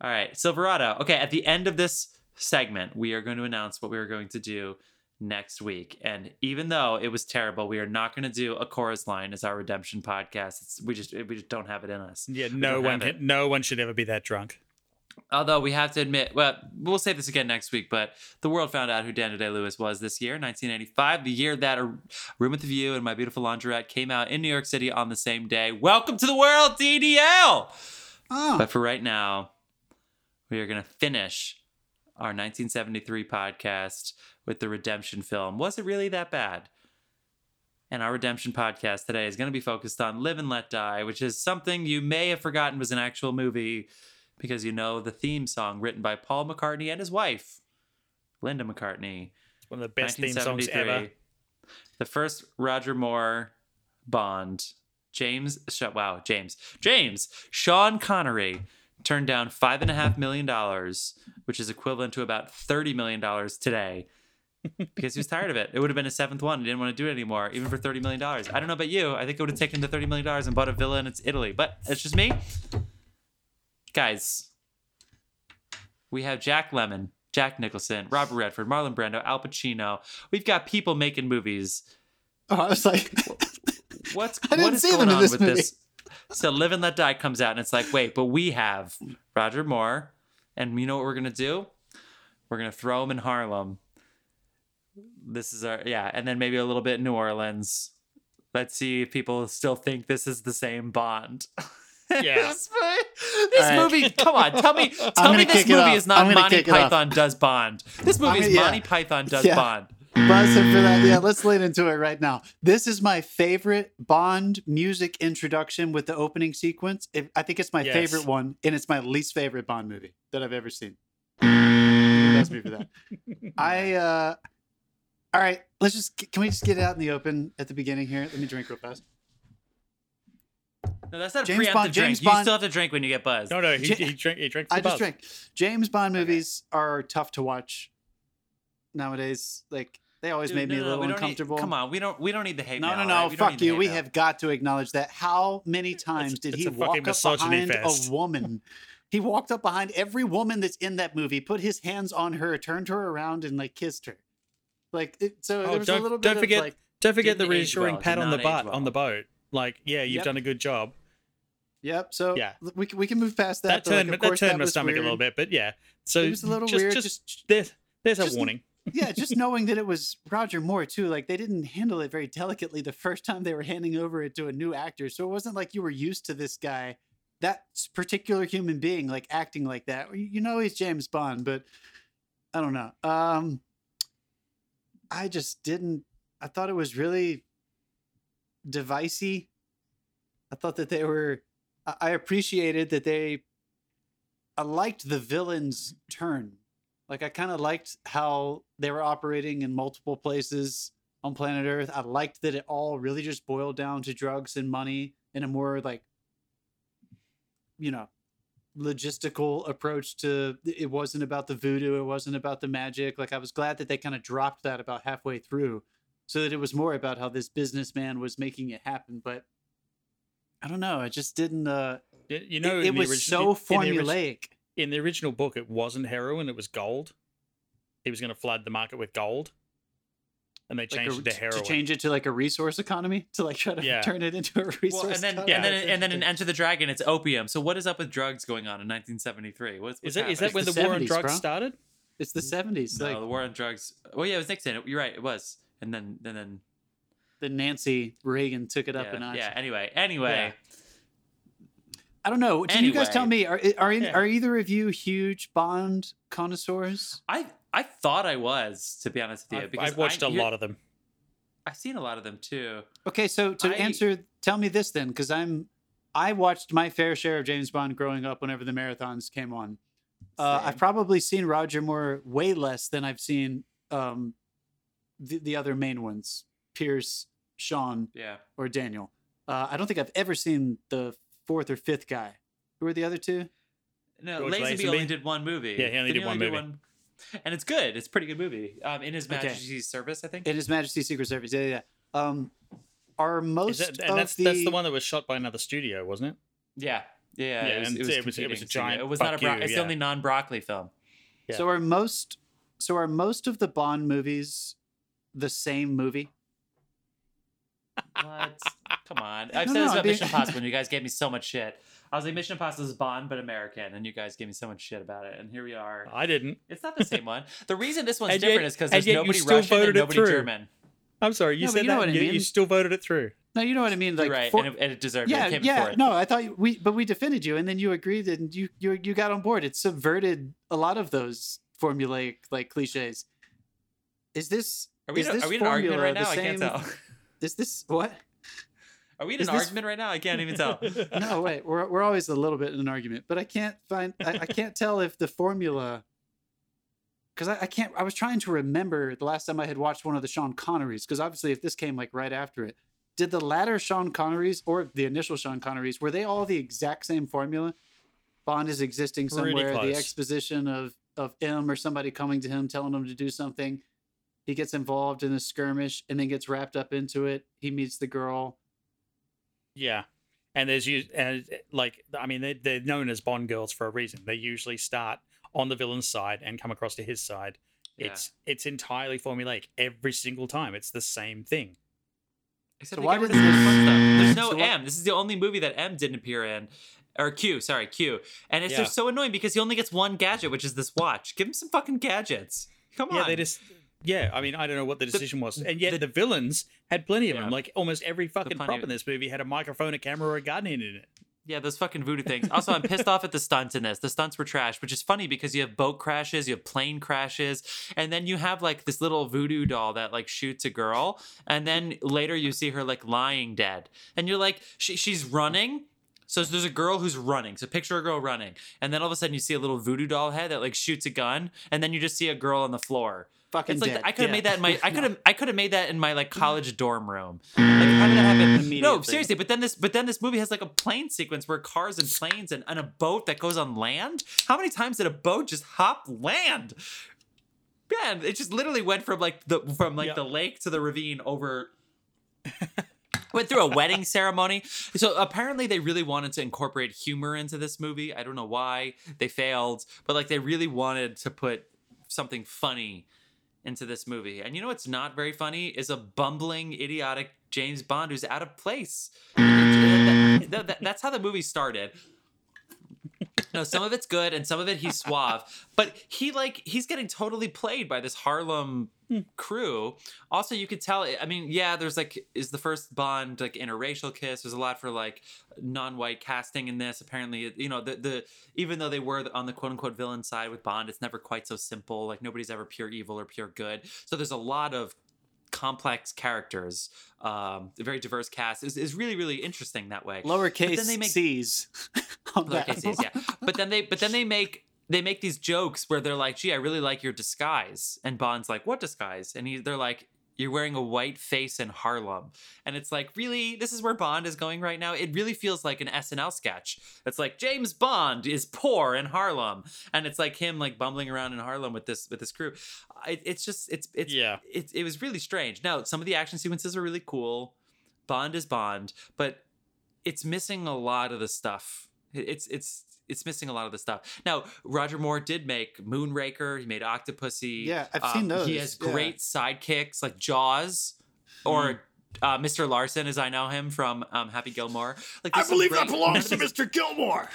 A: All right, Silverado. Okay, at the end of this segment, we are going to announce what we are going to do next week. And even though it was terrible, we are not going to do a chorus line as our redemption podcast. It's, we just we just don't have it in us.
B: Yeah, no one
A: have it.
B: no one should ever be that drunk.
A: Although we have to admit, well, we'll say this again next week, but the world found out who Daniel Day Lewis was this year, 1985, the year that A Room with the View and My Beautiful Laundrette came out in New York City on the same day. Welcome to the world, DDL!
C: Oh, ah.
A: But for right now, we are going to finish our 1973 podcast with the redemption film. Was it really that bad? And our redemption podcast today is going to be focused on Live and Let Die, which is something you may have forgotten was an actual movie because you know the theme song written by Paul McCartney and his wife, Linda McCartney.
B: It's one of the best theme songs ever.
A: The first Roger Moore Bond. James, wow, James, James, Sean Connery turned down five and a half million dollars, which is equivalent to about thirty million dollars today, because he was tired of it. It would have been a seventh one. He didn't want to do it anymore, even for thirty million dollars. I don't know about you. I think it would have taken the thirty million dollars and bought a villa in its Italy, but it's just me. Guys, we have Jack Lemmon, Jack Nicholson, Robert Redford, Marlon Brando, Al Pacino. We've got people making movies.
C: oh, I was like,
A: What's what is going on
C: this
A: with
C: movie.
A: this? So Live and Let Die comes out, and it's like, wait, but we have Roger Moore, and you know what we're gonna do? We're gonna throw him in Harlem. This is our yeah, and then maybe a little bit New Orleans. Let's see if people still think this is the same Bond.
B: Yeah.
A: this, mo- this
C: All right.
A: movie, come on, tell me, tell me this movie is not
C: I'm
A: Monty
C: kick it off.
A: Python does Bond. This movie
C: I'm
A: is
C: gonna- yeah.
A: Monty Python does
C: Yeah.
A: Bond.
C: buzz him for that. Yeah, let's lead into it right now. This is my favorite Bond music introduction with the opening sequence. If, I think it's my
B: Yes.
C: favorite one, and it's my least favorite Bond movie that I've ever seen. That's me for that. I uh all right, let's just can we just get it out in the open at the beginning here? Let me drink real fast.
A: No, that's not a
C: James
A: preemptive
C: Bond-
A: drink.
C: James
A: you
C: Bond-
A: still have to drink when you get buzzed.
B: No, no, he,
C: Ja-
B: he drank. He drank.
C: I just
B: buzz.
C: drank. James Bond movies are tough to watch nowadays. Like they always
A: Dude,
C: made me a little
A: we don't
C: uncomfortable.
A: Need, come on, we don't we don't need the hate.
C: No,
A: mail,
C: no, no.
A: right?
C: Fuck you. We
A: mail.
C: have got to acknowledge that. How many times did
B: it's
C: he walk up behind
B: fest.
C: a woman? He walked up behind every woman that's in that movie, put his hands on her, turned her around, and like kissed her. Like it, so,
B: Oh,
C: there was a
B: don't,
C: little bit
B: don't forget.
C: of like,
B: don't forget the reassuring
A: well,
B: pat on the butt
A: well.
B: on the boat. Like, yeah, you've
C: Yep.
B: done a good job.
C: yep. So
B: Yeah.
C: we can we can move past that.
B: That,
C: but, like,
B: turned that my stomach a little bit, but yeah. So
C: It was a little
B: just,
C: weird.
B: Just,
C: Just,
B: there's there's a warning.
C: yeah, just knowing that it was Roger Moore too. Like they didn't handle it very delicately the first time they were handing over it to a new actor. So it wasn't like you were used to this guy, that particular human being, like acting like that. You know he's James Bond, but I don't know. Um, I just didn't. I thought it was really devicey. I thought that they were. I appreciated that they. I liked the villain's turn. Like I kind of liked how they were operating in multiple places on planet Earth. I liked that it all really just boiled down to drugs and money in a more like you know, logistical approach to it wasn't about the voodoo, it wasn't about the magic. Like I was glad that they kind of dropped that about halfway through so that it was more about how this businessman was making it happen, but I don't know, I just didn't uh
B: Y- You know,
C: it,
B: the
C: was so
B: in the
C: formulaic.
B: in the original book, it wasn't heroin; it was gold. He was going to flood the market with gold, and they
C: like a-
B: it to heroin.
C: to change it to like a resource economy to like try to
B: Yeah.
C: turn it into a resource.
A: Well, and then
C: economy.
A: and then and then in. Enter the Dragon, it's opium. So what is up with drugs going on in 1973? What's,
B: is
A: what's
B: that is
A: happening?
B: that when
C: the
B: the, war on drugs
C: bro.
B: started?
C: it's the seventies.
A: no,
C: Like
A: the war on drugs? Oh yeah, it was Nixon. You're right, it was. And then and then
C: then Nancy Reagan took it up
A: yeah,
C: a notch.
A: yeah. Anyway, anyway,
C: I don't know. Can you guys tell me are are
B: Yeah.
C: are either of you huge Bond connoisseurs?
A: I I thought I was to be honest with you
B: I've,
A: because
B: I've watched
A: a
B: a lot of them.
A: I've seen a lot of them too.
C: Okay, so to
A: I-
C: answer, tell me this then, because I'm I watched my fair share of James Bond growing up whenever the marathons came on. Uh, I've probably seen Roger Moore way less than I've seen um, the the other main ones, Pierce, Sean,
A: Yeah.
C: or Daniel. Uh, I don't think I've ever seen the fourth or fifth guy. Who are the other two?
A: No,
B: George
A: Lazenby
B: Lazenby?
A: only did one movie.
B: Yeah, he only
A: Didn't
B: did one movie.
A: And it's good. It's a pretty good movie. Um, in His
C: Okay.
A: Majesty's Service, I think.
C: In His Majesty's Secret Service. Yeah, yeah. yeah. Um, are most
B: Is that,
C: of
B: and that's
C: the,
B: that's the one that was shot by another studio, wasn't it?
A: yeah. Yeah,
B: Yeah,
A: it, was, it, was
B: it was- it was a giant
A: It was not a. Bro-
B: you,
A: it's
B: yeah.
A: the only non-broccoli film.
B: Yeah.
C: So are most so are most of the Bond movies the same movie?
A: What? Come on. I've
C: No,
A: said
C: no,
A: this about
C: being-
A: Mission Impossible, and you guys gave me so much shit. I was like, Mission Impossible is Bond, but American, and you guys gave me so much shit about it, and here we are.
B: I didn't.
A: It's not the same one. The reason this one's
B: And yet-
A: different is because there's nobody
B: still
A: Russian and
B: voted it
A: nobody
B: through.
A: German.
B: I'm sorry, you
C: No,
B: said
C: you know
B: that.
C: what I
B: you, you still voted it through.
C: No, you know what I mean. Like,
A: You're right,
C: for-
A: and, it, and it deserved
C: yeah,
A: it. It came
C: yeah.
A: before it.
C: No, I thought we, but we defended you, and then you agreed, and you you you got on board. It subverted a lot of those formulaic like cliches. Is this
A: Are we,
C: is
A: in,
C: this
A: are we in an argument right now? I can't tell.
C: Is this what?
A: Are we in
C: Is
A: an
C: this-
A: argument right now? I can't even tell.
C: No, wait. We're we're always a little bit in an argument, but I can't find. I, I can't tell if the formula. Because I, I can't. I was trying to remember the last time I had watched one of the Sean Connerys. Because obviously, if this came like right after it, did the latter Sean Connerys or the initial Sean Connerys were they all the exact same formula? Bond is existing somewhere. The exposition of of M or somebody coming to him telling him to do something. He gets involved in a skirmish and then gets wrapped up into it. He meets the girl.
B: Yeah. And there's you and eh, like I mean they they're known as Bond girls for a reason. They usually start on the villain's side and come across to his side.
A: Yeah.
B: It's it's entirely formulaic every single time. It's the same thing.
A: Except
C: So why
A: got
C: did this-
A: There's no
C: So why-
A: M. This is the only movie that M didn't appear in. Or Q, sorry, Q. And it's
B: Yeah.
A: just so annoying because he only gets one gadget, which is this watch. Give him some fucking gadgets. Come
B: Yeah,
A: on.
B: Yeah, they just yeah, I mean I don't know what the decision was. And yet
A: the-
B: the, villains had plenty of
A: Yeah.
B: them. Like almost every fucking prop in this movie had a microphone, a camera, or a gun in it.
A: Yeah, those fucking voodoo things. Also, I'm pissed off at the stunts in this. The stunts were trash, which is funny because you have boat crashes, you have plane crashes, and then you have like this little voodoo doll that like shoots a girl, and then later you see her like lying dead, and you're like, she, she's running. So there's a girl who's running. So picture a girl running, and then all of a sudden you see a little voodoo doll head that like shoots a gun, and then you just see a girl on the floor.
C: fucking
A: It's like
C: dead.
A: I could have
C: Yeah.
A: made that in my I could have I could have made that in my like college dorm room. Like how did that mm. happen? No, seriously. But then this but then this movie has like a plane sequence where cars and planes and, and a boat that goes on land. How many times did a boat just hop land? Man, it just literally went from like the from like
B: Yeah.
A: the lake to the ravine over went through a wedding ceremony. So apparently they really wanted to incorporate humor into this movie. I don't know why they failed, but like they really wanted to put something funny into this movie. And you know what's not very funny is a bumbling, idiotic James Bond who's out of place. That- that- that- that's how the movie started. No, some of it's good and some of it he's suave, but he like he's getting totally played by this Harlem hmm. crew. Also, you could tell. I mean, yeah, there's like is the first Bond like interracial kiss. There's a lot for like non-white casting in this. Apparently, you know the the even though they were on the quote unquote villain side with Bond, it's never quite so simple. Like nobody's ever pure evil or pure good. So there's a lot of complex characters. Um, a very diverse cast is is really really interesting that way.
C: lowercase
A: then they make-
C: C's.
A: Lowercase C's, yeah. But then they but then they make they make these jokes where they're like, "Gee, I really like your disguise," and Bond's like, "What disguise?" And he they're like. You're wearing a white face in Harlem. And it's like, really? This is where Bond is going right now? It really feels like an SNL sketch. It's like James Bond is poor in Harlem. And it's like him like bumbling around in Harlem with this with this crew. It, it's just it's it's
B: Yeah.
A: it, it was really strange. Now, some of the action sequences are really cool. Bond is Bond, but it's missing a lot of the stuff. It's it's it's missing a lot of the stuff. Now, Roger Moore did make Moonraker. He made Octopussy.
C: Yeah, I've seen those.
A: He has
C: yeah.
A: great sidekicks like Jaws or mm. Uh, Mr. Larson, as I know him from um, Happy Gilmore. Like, there's some great- none of these-
C: Mr. Gilmore,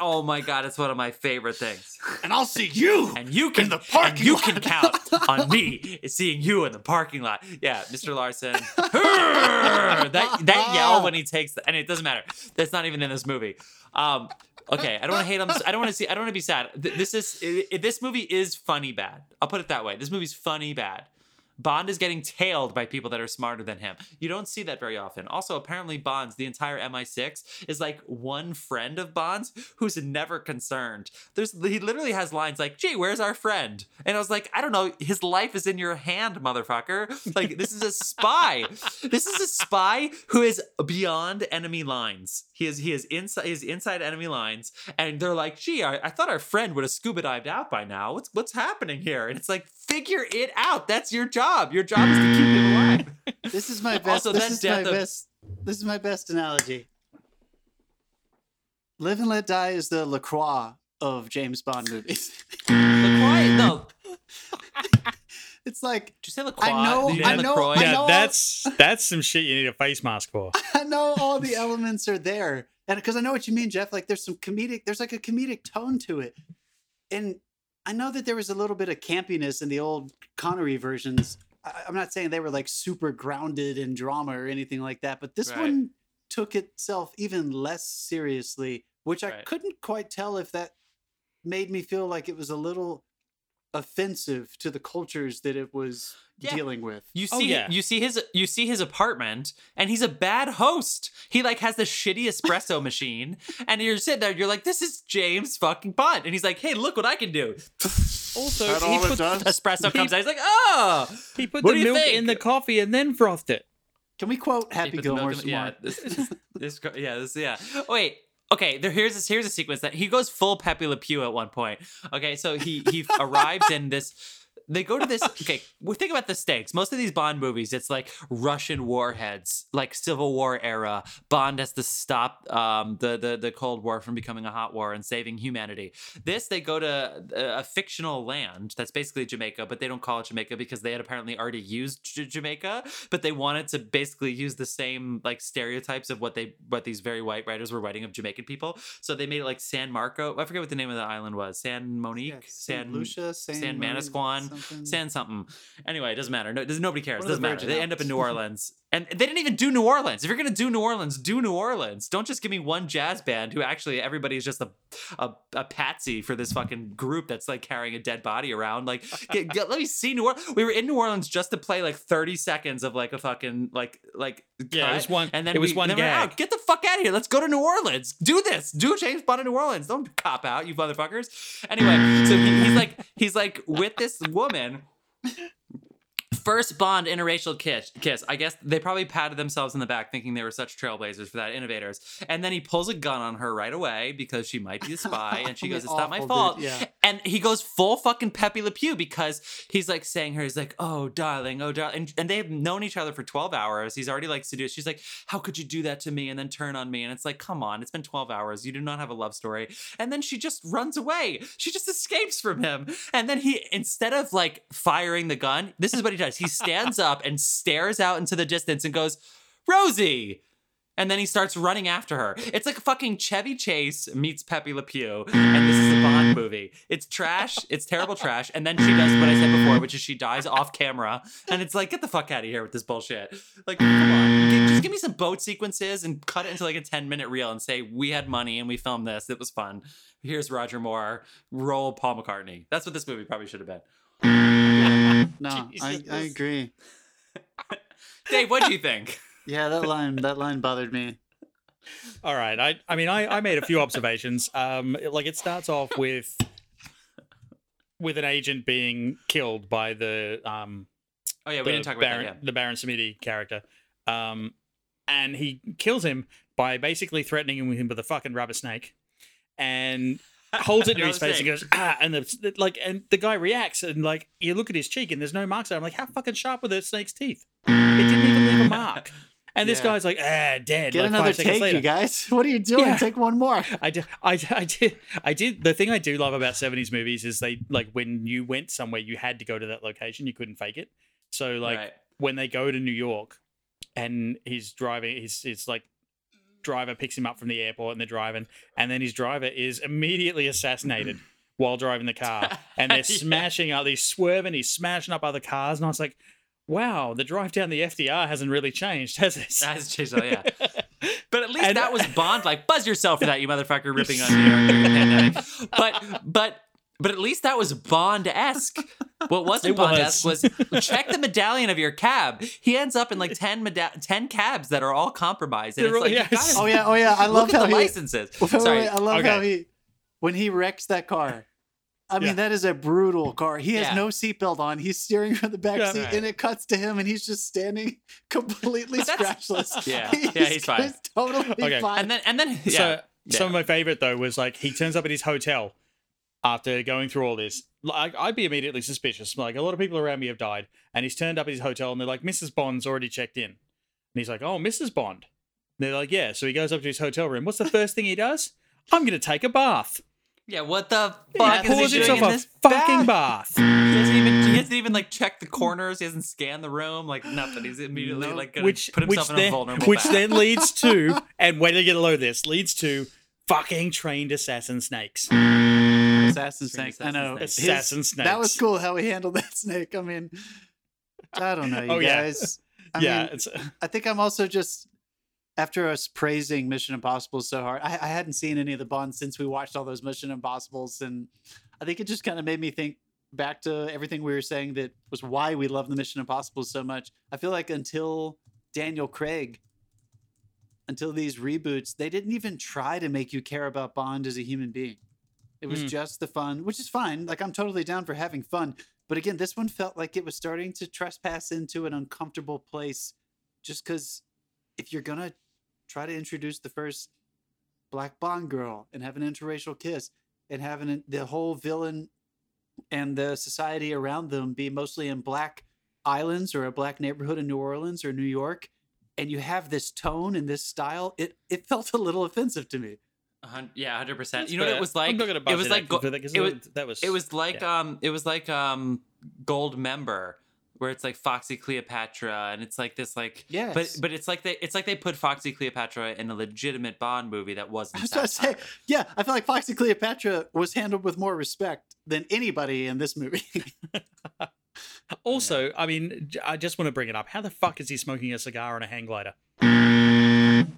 A: Oh my god, it's one of my favorite things.
C: and I'll see you.
A: And you can
C: the
A: and
C: parking
A: you
C: lot.
A: can count on me seeing you in the parking lot. Yeah, Mr. Larson. that that yell when he takes the, and it doesn't matter. That's not even in this movie. Um okay, I don't want to hate on this. I don't want to see I don't want to be sad. This is i- i- this movie is funny bad. I'll put it that way. This movie's funny bad. Bond is getting tailed by people that are smarter than him. You don't see that very often. Also, apparently, Bond's, the entire MI6, is like one friend of Bond's who's never concerned. There's he literally has lines like, gee, where's our friend? And I was like, I don't know, his life is in your hand, motherfucker. Like, this is a spy. this is a spy who is beyond enemy lines. He is he is inside his inside enemy lines, and they're like, gee, I, I thought our friend would have scuba dived out by now. What's what's happening here? And it's like, figure it out. That's your job. Your job is to keep him alive.
C: This is my best.
A: Also,
C: this
A: that
C: is my
A: of-
C: best. This is my best analogy. Live and Let Die is the Lacroix of James Bond movies.
A: LaCroix, no.
C: it's like
A: Did you say LaCroix?
C: I know-
A: Did you
C: I know-
A: LaCroix?
C: I
B: Yeah,
C: know-
B: that's that's some shit you need a face mask for.
C: I know all the elements are there, and because I know what you mean, Jeff. Like there's some comedic. There's like a comedic tone to it, and I know that there was a little bit of campiness in the old Connery versions. I, I'm not saying they were like super grounded in drama or anything like that, but this
A: Right.
C: one took itself even less seriously, which I couldn't quite tell if that made me feel like it was a little offensive to the cultures that it was
A: Yeah.
C: dealing with.
A: You
B: Oh,
A: see,
B: yeah.
A: you see his, you see his apartment, and he's a bad host. He like has the shitty espresso machine, and you're sitting there, you're like, "This is James fucking Bond," and he's like, "Hey, look what I can do."
B: Also,
C: That
B: he
C: all it
B: put,
C: does?
A: Espresso
B: He-
A: comes out, he's like, "Oh,
B: he put
A: What
B: the milk
A: think?
B: in the coffee and then frothed it.
C: Can we quote Happy
A: put the
C: Gilmore
A: the-
C: some
A: yeah, this, this, this, yeah, this, yeah. Oh, wait. Okay, there here's this here's a sequence that he goes full Pepe Le Pew at one point. Okay, so he he arrives in this. They go to this. Okay, well, think about the stakes. Most of these Bond movies, it's like Russian warheads, like Civil War era. Bond has to stop um, the the the Cold War from becoming a hot war and saving humanity. This, they go to a, a fictional land that's basically Jamaica, but they don't call it Jamaica because they had apparently already used J- Jamaica, but they wanted to basically use the same like stereotypes of what they what these very white writers were writing of Jamaican people. So they made it like San Marco. I forget what the name of the island was. San Monique,
C: Yeah,
A: San
C: Lucia, San,
A: San Manasquan,
C: something.
A: San something. Anyway, it doesn't matter. No, does nobody cares.
C: Of
A: doesn't matter. They end up in New Orleans, and they didn't even do New Orleans. If you're gonna do New Orleans, do New Orleans. Don't just give me one jazz band who actually everybody's just a a, a patsy for this fucking group that's like carrying a dead body around. Like, get, get- let me see New Orleans. We were in New Orleans just to play like 30 seconds of like a fucking like like
B: Yeah, it was one-
A: And then
B: it was
A: we,
B: one
A: then
B: gag.
A: out. Get the fuck out of here. Let's go to New Orleans. Do this. Do James Bond in New Orleans. Don't cop out, you motherfuckers. Anyway, so he, he's like he's like with this woman First Bond interracial kiss. Kiss. I guess they probably patted themselves in the back, thinking they were such trailblazers for that, innovators. And then he pulls a gun on her right away because she might be a spy, and she goes, "It's not my fault."
C: yeah.
A: And he goes full fucking Pepe Le Pew because he's like saying her, he's like, "Oh, darling, oh, darling," and, and they have known each other for twelve hours. He's already like seduced. She's like, "How could you do that to me?" And then turn on me, and it's like, "Come on, it's been twelve hours. You do not have a love story." And then she just runs away. She just escapes from him. And then he, instead of like firing the gun, this is what he does. He stands up and stares out into the distance and goes, Rosie. And then he starts running after her. It's like fucking Chevy Chase meets Pepe Le Pew, and this is a Bond movie. It's trash. It's terrible trash. And then she does what I said before, which is she dies off camera, and it's like, get the fuck out of here with this bullshit. Like, come on, just give me some boat sequences and cut it into like a ten minute reel and say we had money and we filmed this. It was fun. Here's Roger Moore. Roll Paul McCartney. That's what this movie probably should have been.
C: No, I, I agree.
A: Dave, what do you think?
C: Yeah, that line that line bothered me.
B: All right. I I mean I, I made a few observations. Um it- like it starts off with with an agent being killed by the um
A: Oh yeah, we didn't talk about
B: Baron,
A: that. Yeah.
B: the Baron Samedi character. Um and he kills him by basically threatening him with a fucking rubber snake and holds it to his face and goes ah and the like and the guy reacts and like you look at his cheek and there's no marks there. I'm like how fucking sharp were the snake's teeth? It didn't even leave a mark. And this
A: Yeah.
B: guy's like ah dead.
C: Get
B: like
C: another
B: five
C: take,
B: later.
C: you guys. What are you doing?
B: Yeah.
C: Take one more.
B: I did, I, did- I did, I did. The thing I do love about 70s movies is they, like, when you went somewhere, you had to go to that location. You couldn't fake it. So, like,
A: Right.
B: when they go to New York and he's driving, he's, it's like, driver picks him up from the airport and they're driving, and then his driver is immediately assassinated while driving the car. And they're
A: Yeah.
B: smashing up, he's swerving, he's smashing up other cars. And I was like, wow, the drive down the FDR hasn't really changed, has it?
A: That has changed, oh, yeah. But at least
B: And-
A: that was Bond. Like, buzz yourself for that, you motherfucker, ripping on New York during the pandemic. But, but, but at least that was Bond esque. What wasn't
B: It
A: Bond esque was.
B: was.
A: check the medallion of your cab. He ends up in like 10, meda- 10 cabs that are all compromised. And it's like,
B: yes.
A: gotta
C: Oh yeah, oh yeah. I love
A: look at
C: how
A: the
C: he.
A: licenses.
C: Wait, wait,
A: Sorry.
C: wait, I love
B: Okay.
C: how he when he wrecks that car. I mean,
B: Yeah.
C: that is a brutal car. He has
A: Yeah.
C: no seatbelt on. He's steering from the back
B: Yeah.
C: seat,
A: Right.
C: and it cuts to him, and he's just standing completely scratchless.
A: Yeah. Yeah, he's fine.
C: totally
B: Okay.
C: fine.
A: And then, and then, yeah.
B: So some of my favorite though was like he turns up at his hotel after going through all this. Like I'd be immediately suspicious. Like a lot of people around me have died, and he's turned up at his hotel, and they're like, "Mrs. Bond's already checked in," and he's like, "Oh, Mrs. Bond." they're like, "Yeah." So he goes up to his hotel room. What's the first thing he does? I'm gonna take a bath.
A: yeah, what the
B: He
A: fuck is
B: pours
A: he doing in
B: a
A: this
B: fucking
A: bath?
B: bath.
A: He hasn't even he hasn't even like checked the corners. He hasn't scanned the room. Like nothing. He's immediately
C: Nope.
A: like gonna
B: which
A: put
B: which
A: himself in a
B: then
A: vulnerable.
B: which
A: bath.
B: then leads to and wait till you get a load of this leads to fucking trained assassin snakes.
C: Assassin
A: Trained
C: snake. I know.
A: assassin
B: snake.
C: That was cool how he handled that snake. I mean, I don't know, you
B: Oh, yeah.
C: guys. I
B: yeah,
C: mean,
B: it's
C: I think I'm also just after us praising Mission Impossible so hard. I, I hadn't seen any of the Bonds since we watched all those Mission Impossibles, and I think it just kind of made me think back to everything we were saying that was why we love the Mission Impossible so much. I feel like until Daniel Craig, until these reboots, they didn't even try to make you care about Bond as a human being. It was
B: Mm.
C: just the fun, which is fine. Like I'm totally down for having fun. But again, this one felt like it was starting to trespass into an uncomfortable place just because if you're gonna try to introduce the first black Bond girl and have an interracial kiss and having an- the whole villain and the society around them be mostly in black islands or a black neighborhood in New Orleans or New York, and you have this tone and this style, it it felt a little offensive to me.
A: A hun- yeah, hundred percent.
B: That's
A: You know what it was
B: I'm
A: like?
B: not
A: It was like go-
B: for
A: it was
B: that was
A: it was like
B: yeah.
A: um it was like um Goldmember where it's like Foxy Cleopatra and it's like this like
C: yeah
A: but but it's like they it's like they put Foxy Cleopatra in a legitimate Bond movie that wasn't
C: I was about to say, yeah, I feel like Foxy Cleopatra was handled with more respect than anybody in this movie.
B: Also, I mean, I just want to bring it up. How the fuck is he smoking a cigar on a hang glider?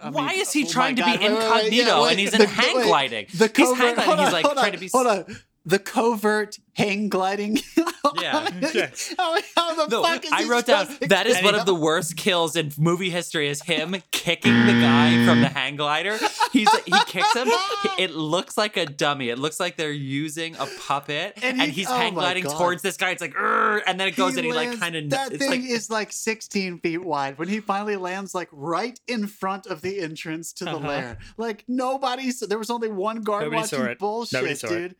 C: I
A: Why
C: mean,
A: is he
C: oh
A: trying to be
C: God, wait, wait, wait,
A: incognito
C: yeah,
A: and he's in
C: the-
A: hang gliding?
C: The
A: he's
C: covert-
A: hang gliding.
C: hold
A: He's like
C: hold
A: trying
C: on,
A: to be.
C: Hold on. The covert hang gliding.
A: Yeah.
B: Yeah.
C: how, how the
A: No,
C: fuck is
A: I
C: he
A: wrote down that is one
C: it
A: of the worst kills in movie history is him kicking the guy from the hang glider. He's he kicks him. It looks like a dummy. It looks like they're using a puppet,
C: And
A: and, he's
C: oh
A: hang gliding
C: God.
A: towards this guy. It's like, and then it goes and he like kind of
C: that
A: it's
C: thing
A: like,
C: is like 16 feet wide when he finally lands like right in front of the entrance to the
B: Uh-huh.
C: lair like nobody's there was only one guard
B: Nobody
C: watching
B: saw it.
C: bullshit
B: Nobody saw it.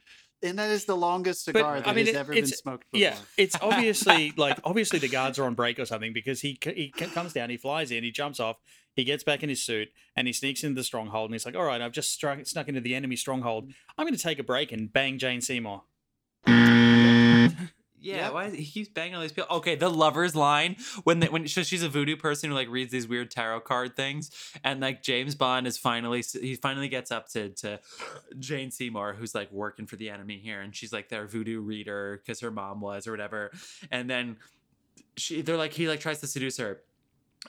C: And that is the longest cigar that
B: I mean,
C: has
B: it-
C: ever been smoked before.
B: Yeah, it's obviously like obviously the guards are on break or something because he he comes down, he flies in, he jumps off, he gets back in his suit, and he sneaks into the stronghold, and he's like, "All right, I've just struck, snuck into the enemy stronghold. I'm going to take a break and bang Jane Seymour."
A: Yeah,
C: Yep.
A: why is, he keeps banging all these people? Okay, the lovers line when they, when so she's a voodoo person who like reads these weird tarot card things, and like James Bond is finally he finally gets up to to Jane Seymour who's like working for the enemy here, and she's like their voodoo reader because her mom was or whatever, and then she they're like he like tries to seduce her.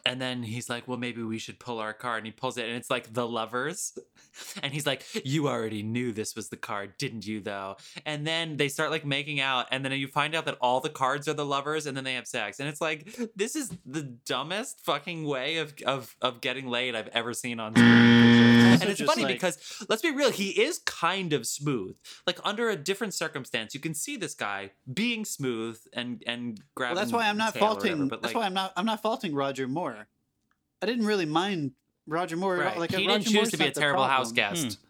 A: And then he's like, "Well, maybe we should pull our card." And he pulls it, and it's like the lovers. And he's like, "You already knew this was the card, didn't you? Though." And then they start like making out, and then you find out that all the cards are the lovers, and then they have sex. And it's like, this is the dumbest fucking way of of of getting laid I've ever seen on screen.
C: Also
A: and it's
C: just
A: funny
C: like-
A: because let's be real, he is kind of smooth. Like under a different circumstance, you can see this guy being smooth and and
C: well,
A: grabbing.
C: that's why i'm not faulting
A: whatever, but
C: that's
A: like,
C: why i'm not i'm not faulting roger moore i didn't really mind roger moore
A: right.
C: like
A: he
C: Roger
A: didn't choose
C: Moore's
A: to be a terrible house
C: problem.
A: guest. Hmm.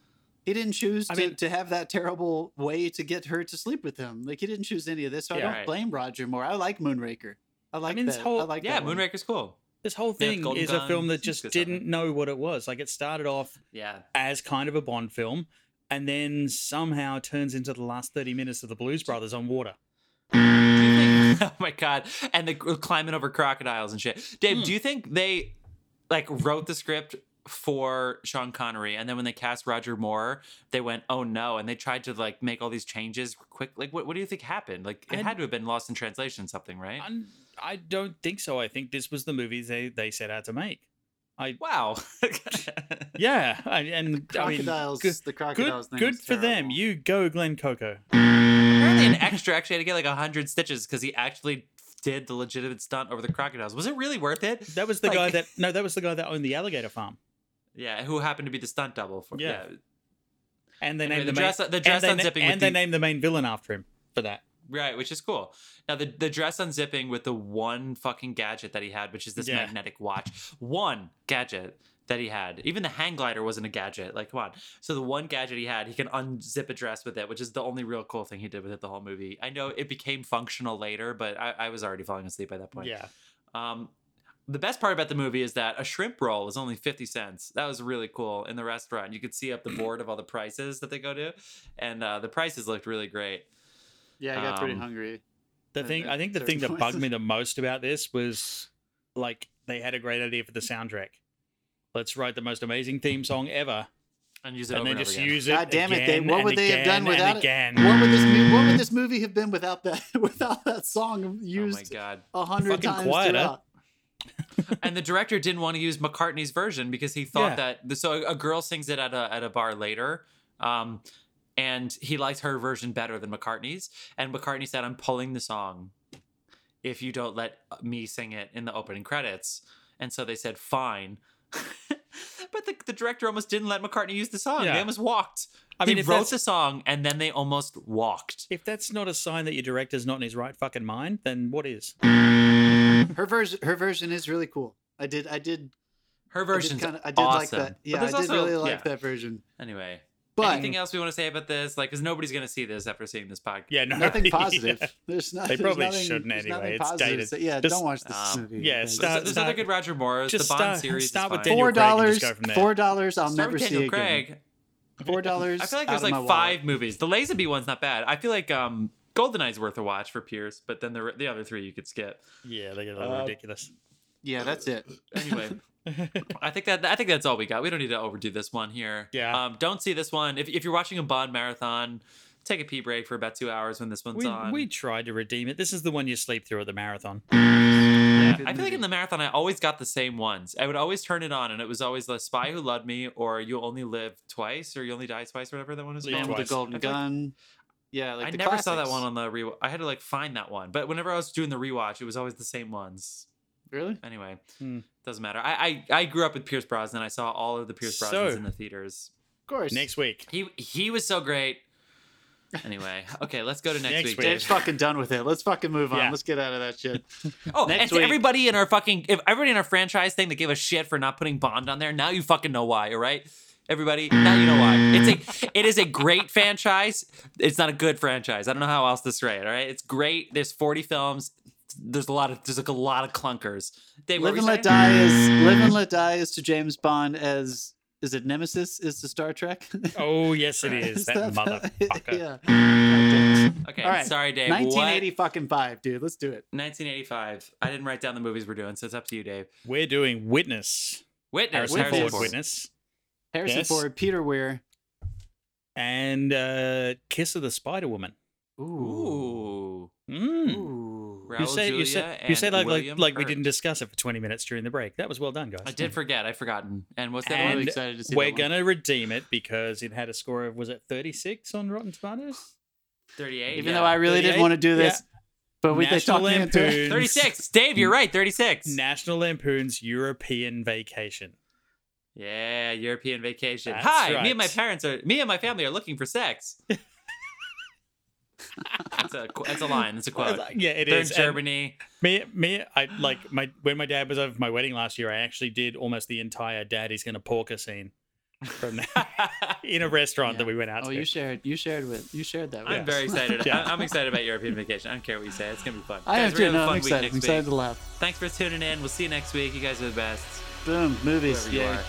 C: he didn't choose
B: I
C: to,
B: mean-
C: to have that terrible way to get her to sleep with him like he didn't choose any of this so i don't
A: Right.
C: blame roger moore i like moonraker i like
B: mean, this
C: that
B: whole-
C: i like
A: Yeah,
C: that one.
A: Moonraker's cool.
B: This whole thing
A: Golden
B: is a film that just didn't know what it was. Like it started off
A: Yeah.
B: as kind of a Bond film, and then somehow turns into the last thirty minutes of the Blues Brothers on water.
A: Do you think- oh my god! And the climbing over crocodiles and shit. Dave,
B: Hmm.
A: do you think they like wrote the script for Sean Connery, and then when they cast Roger Moore, they went, "Oh no!" and they tried to like make all these changes quick. Like, what, what do you think happened? Like, it
B: I-
A: had to have been lost in translation, something, right?
B: i I don't think so. I think this was the movie they they set out to make. I
A: wow.
B: yeah, I, and I mean,
C: crocodiles
B: good,
C: the
B: good,
C: crocodiles thing
B: good for them. You go, Glenn Coco.
A: Apparently, an extra actually had to get like hundred stitches because he actually did the legitimate stunt over the crocodiles. Was it really worth it?
B: That was the guy that no, that was the guy that owned the alligator farm.
A: Yeah, who happened to be the stunt double for?
B: Yeah.
A: yeah
B: And they
A: Anyway,
B: named
A: the
B: the,
A: dress-
B: main,
A: the dress
B: and they,
A: unzipping
B: and
A: with
B: they named the main villain after him for that.
A: Right, which is cool. Now the the dress unzipping with the one fucking gadget that he had, which is this
B: Yeah.
A: magnetic watch. One gadget that he had. Even the hang glider wasn't a gadget. Like, come on. So the one gadget he had, he can unzip a dress with it, which is the only real cool thing he did with it the whole movie. I know it became functional later, but I, I was already falling asleep by that point.
B: Yeah,
A: Um, the best part about the movie is that a shrimp roll is only 50 cents. That was really cool in the restaurant. You could see up the board of all the prices that they go to, and uh, the prices looked really great.
C: Yeah i got pretty
A: um,
C: hungry
B: the thing I think the thing
C: certain
B: that bugged me the most about this was like they had a great idea for the soundtrack. Let's write the most amazing theme song ever,
A: And use it
B: and
A: over
B: then
A: and
B: just
A: over again.
B: use it.
C: God damn it! They, what would they have done
B: again
C: without it?
B: again?
C: What would this movie? What would this movie have been without that? Without that song
A: Oh my
C: used
A: god.
C: a hundred times
B: quieter.
C: throughout?
A: and the director didn't want to use McCartney's version because he thought
B: Yeah.
A: that so a girl sings it at a at a bar later. Um and he liked her version better than McCartney's. And McCartney said, I'm pulling the song if you don't let uh, me sing it in the opening credits. And so they said, fine. but the, the director almost didn't let McCartney use the song. They almost walked.
B: I mean,
A: he
B: if
A: wrote the song and then they almost walked.
B: If that's not a sign that your director's not in his right fucking mind, then what is?
C: Her version, her version is really cool. I did, I did,
A: Her
C: I did kind of, I did
A: awesome.
C: like that. Yeah, I did
A: also-
C: really like
A: yeah.
C: that version.
A: Anyway.
C: But
A: Anything else we want to say about this? Like, because nobody's going to see this after seeing this podcast.
B: Yeah, no,
C: nothing
B: yeah.
C: positive. There's not.
B: They probably
C: nothing-
B: shouldn't anyway. It's dated.
C: say. Yeah,
B: Just-
C: don't watch this
A: um,
C: movie.
B: yeah,
C: guys.
B: start-
A: There's, there's other good Roger Moores.
B: just
A: the Bond
B: start-
A: series
B: start
A: is
B: with
A: fine.
B: Daniel
C: Four
B: Craig and
C: dollars.
B: just go from there.
C: Four dollars. I'll
A: Start
C: never
A: with
C: see
A: Daniel
C: again.
A: Craig.
C: Four dollars.
A: I feel like there's
C: of my
A: like
C: wallet.
A: five movies. The Lazenby one's not bad. I feel like um, Goldeneye's worth a watch for Pierce, but then the the other three you could skip.
B: Yeah, they get a little
A: Uh,
B: ridiculous.
C: Yeah, that's it.
A: Anyway, I think that I think that's all we got. We don't need to overdo this one here.
B: Yeah.
A: Um, don't see this one if if you're watching a Bond marathon. Take a pee break for about two hours when this one's
B: we,
A: on.
B: we tried to redeem it. This is the one you sleep through at the marathon.
A: Yeah, I feel like in the marathon, I always got the same ones. I would always turn it on, and it was always The Spy Who Loved Me, or You Only Live Twice, or You Only Die Twice, whatever that one is
B: Live
C: Man
A: called.
C: with
B: the
C: golden
A: I like-
C: gun. Yeah, like
A: I
C: the
A: never saw that one on the re. I had to like find that one, but whenever I was doing the rewatch, it was always the same ones.
C: Really?
A: Anyway,
B: Hmm.
A: Doesn't matter. I, I I grew up with Pierce Brosnan. I saw all of the Pierce
B: So-
A: Brosnans in the theaters.
C: Of course.
B: Next week.
A: He he was so great. Anyway, okay, let's go to next,
B: Next
A: week.
B: week.
C: Dave's fucking done with it. Let's fucking move on.
B: Yeah.
C: Let's get out of that shit.
A: Oh,
C: Next
A: and to
C: week.
A: everybody in our fucking, if everybody in our franchise thing that gave a shit for not putting Bond on there, now you fucking know why. All right, everybody, now you know why. It's a, it is a great franchise. It's not a good franchise. I don't know how else to say it. All right, it's great. There's 40 films. There's a lot of there's like a lot of clunkers. Dave,
C: Live and Let? Die is Live and Let Die is to James Bond as is it Nemesis is to Star Trek?
B: Oh yes, it is. that motherfucker.
C: yeah.
A: Okay,
C: All right.
A: sorry, Dave. What-
C: fucking five, dude. Let's do it.
A: 1985. I didn't write down the movies we're doing, so it's up to you, Dave.
B: We're doing Witness.
A: Witness.
B: Harrison
C: Witness.
B: Ford Witness.
C: Harrison
B: Yes.
C: Ford, Peter Weir.
B: And uh, Kiss of the Spider Woman.
A: Ooh.
B: Mm.
C: Ooh.
A: Raul
B: You say you
A: Julia
B: say you
A: and
B: say like like,
A: William
B: like we didn't discuss it for 20 minutes during the break. That was well done, guys.
A: I did forget. I've forgotten. And what's that
C: I'm
B: And
C: really excited to see
B: We're gonna redeem it because it had a score of was it 36 on Rotten Tomatoes?
A: 38.
C: Even
A: yeah.
C: though I really didn't want to do this, but we they
B: National
C: talked me into it.
B: Lampoon's
A: 36. Dave, you're right. 36.
B: National Lampoon's European Vacation.
A: Yeah, European vacation.
B: That's
A: Hi, me and my parents are me and my family are looking for sex. that's a qu- that's a line. That's a quote.
B: Yeah, it
A: They're
B: is.
A: in
B: And
A: Germany.
B: Me, me, I like my when my dad was over my wedding last year. I actually did almost the entire "Daddy's gonna porker" scene from that in a restaurant that we went out to.
C: Oh,
B: to.
C: you shared. You shared with. You shared that. With
A: I'm
C: us.
A: very excited.
B: Yeah.
A: I- I'm excited about European vacation. I don't care what you say. It's gonna be fun.
C: I
A: Guys,
C: am
A: we're
C: too.
A: gonna have a
C: No, I'm
A: fun week
C: excited.
A: next
C: I'm excited
A: week.
C: to laugh.
A: Thanks for tuning in. We'll see you next week. You guys are the best.
C: Boom. Movies.
A: Whoever you
C: Yay.
A: are.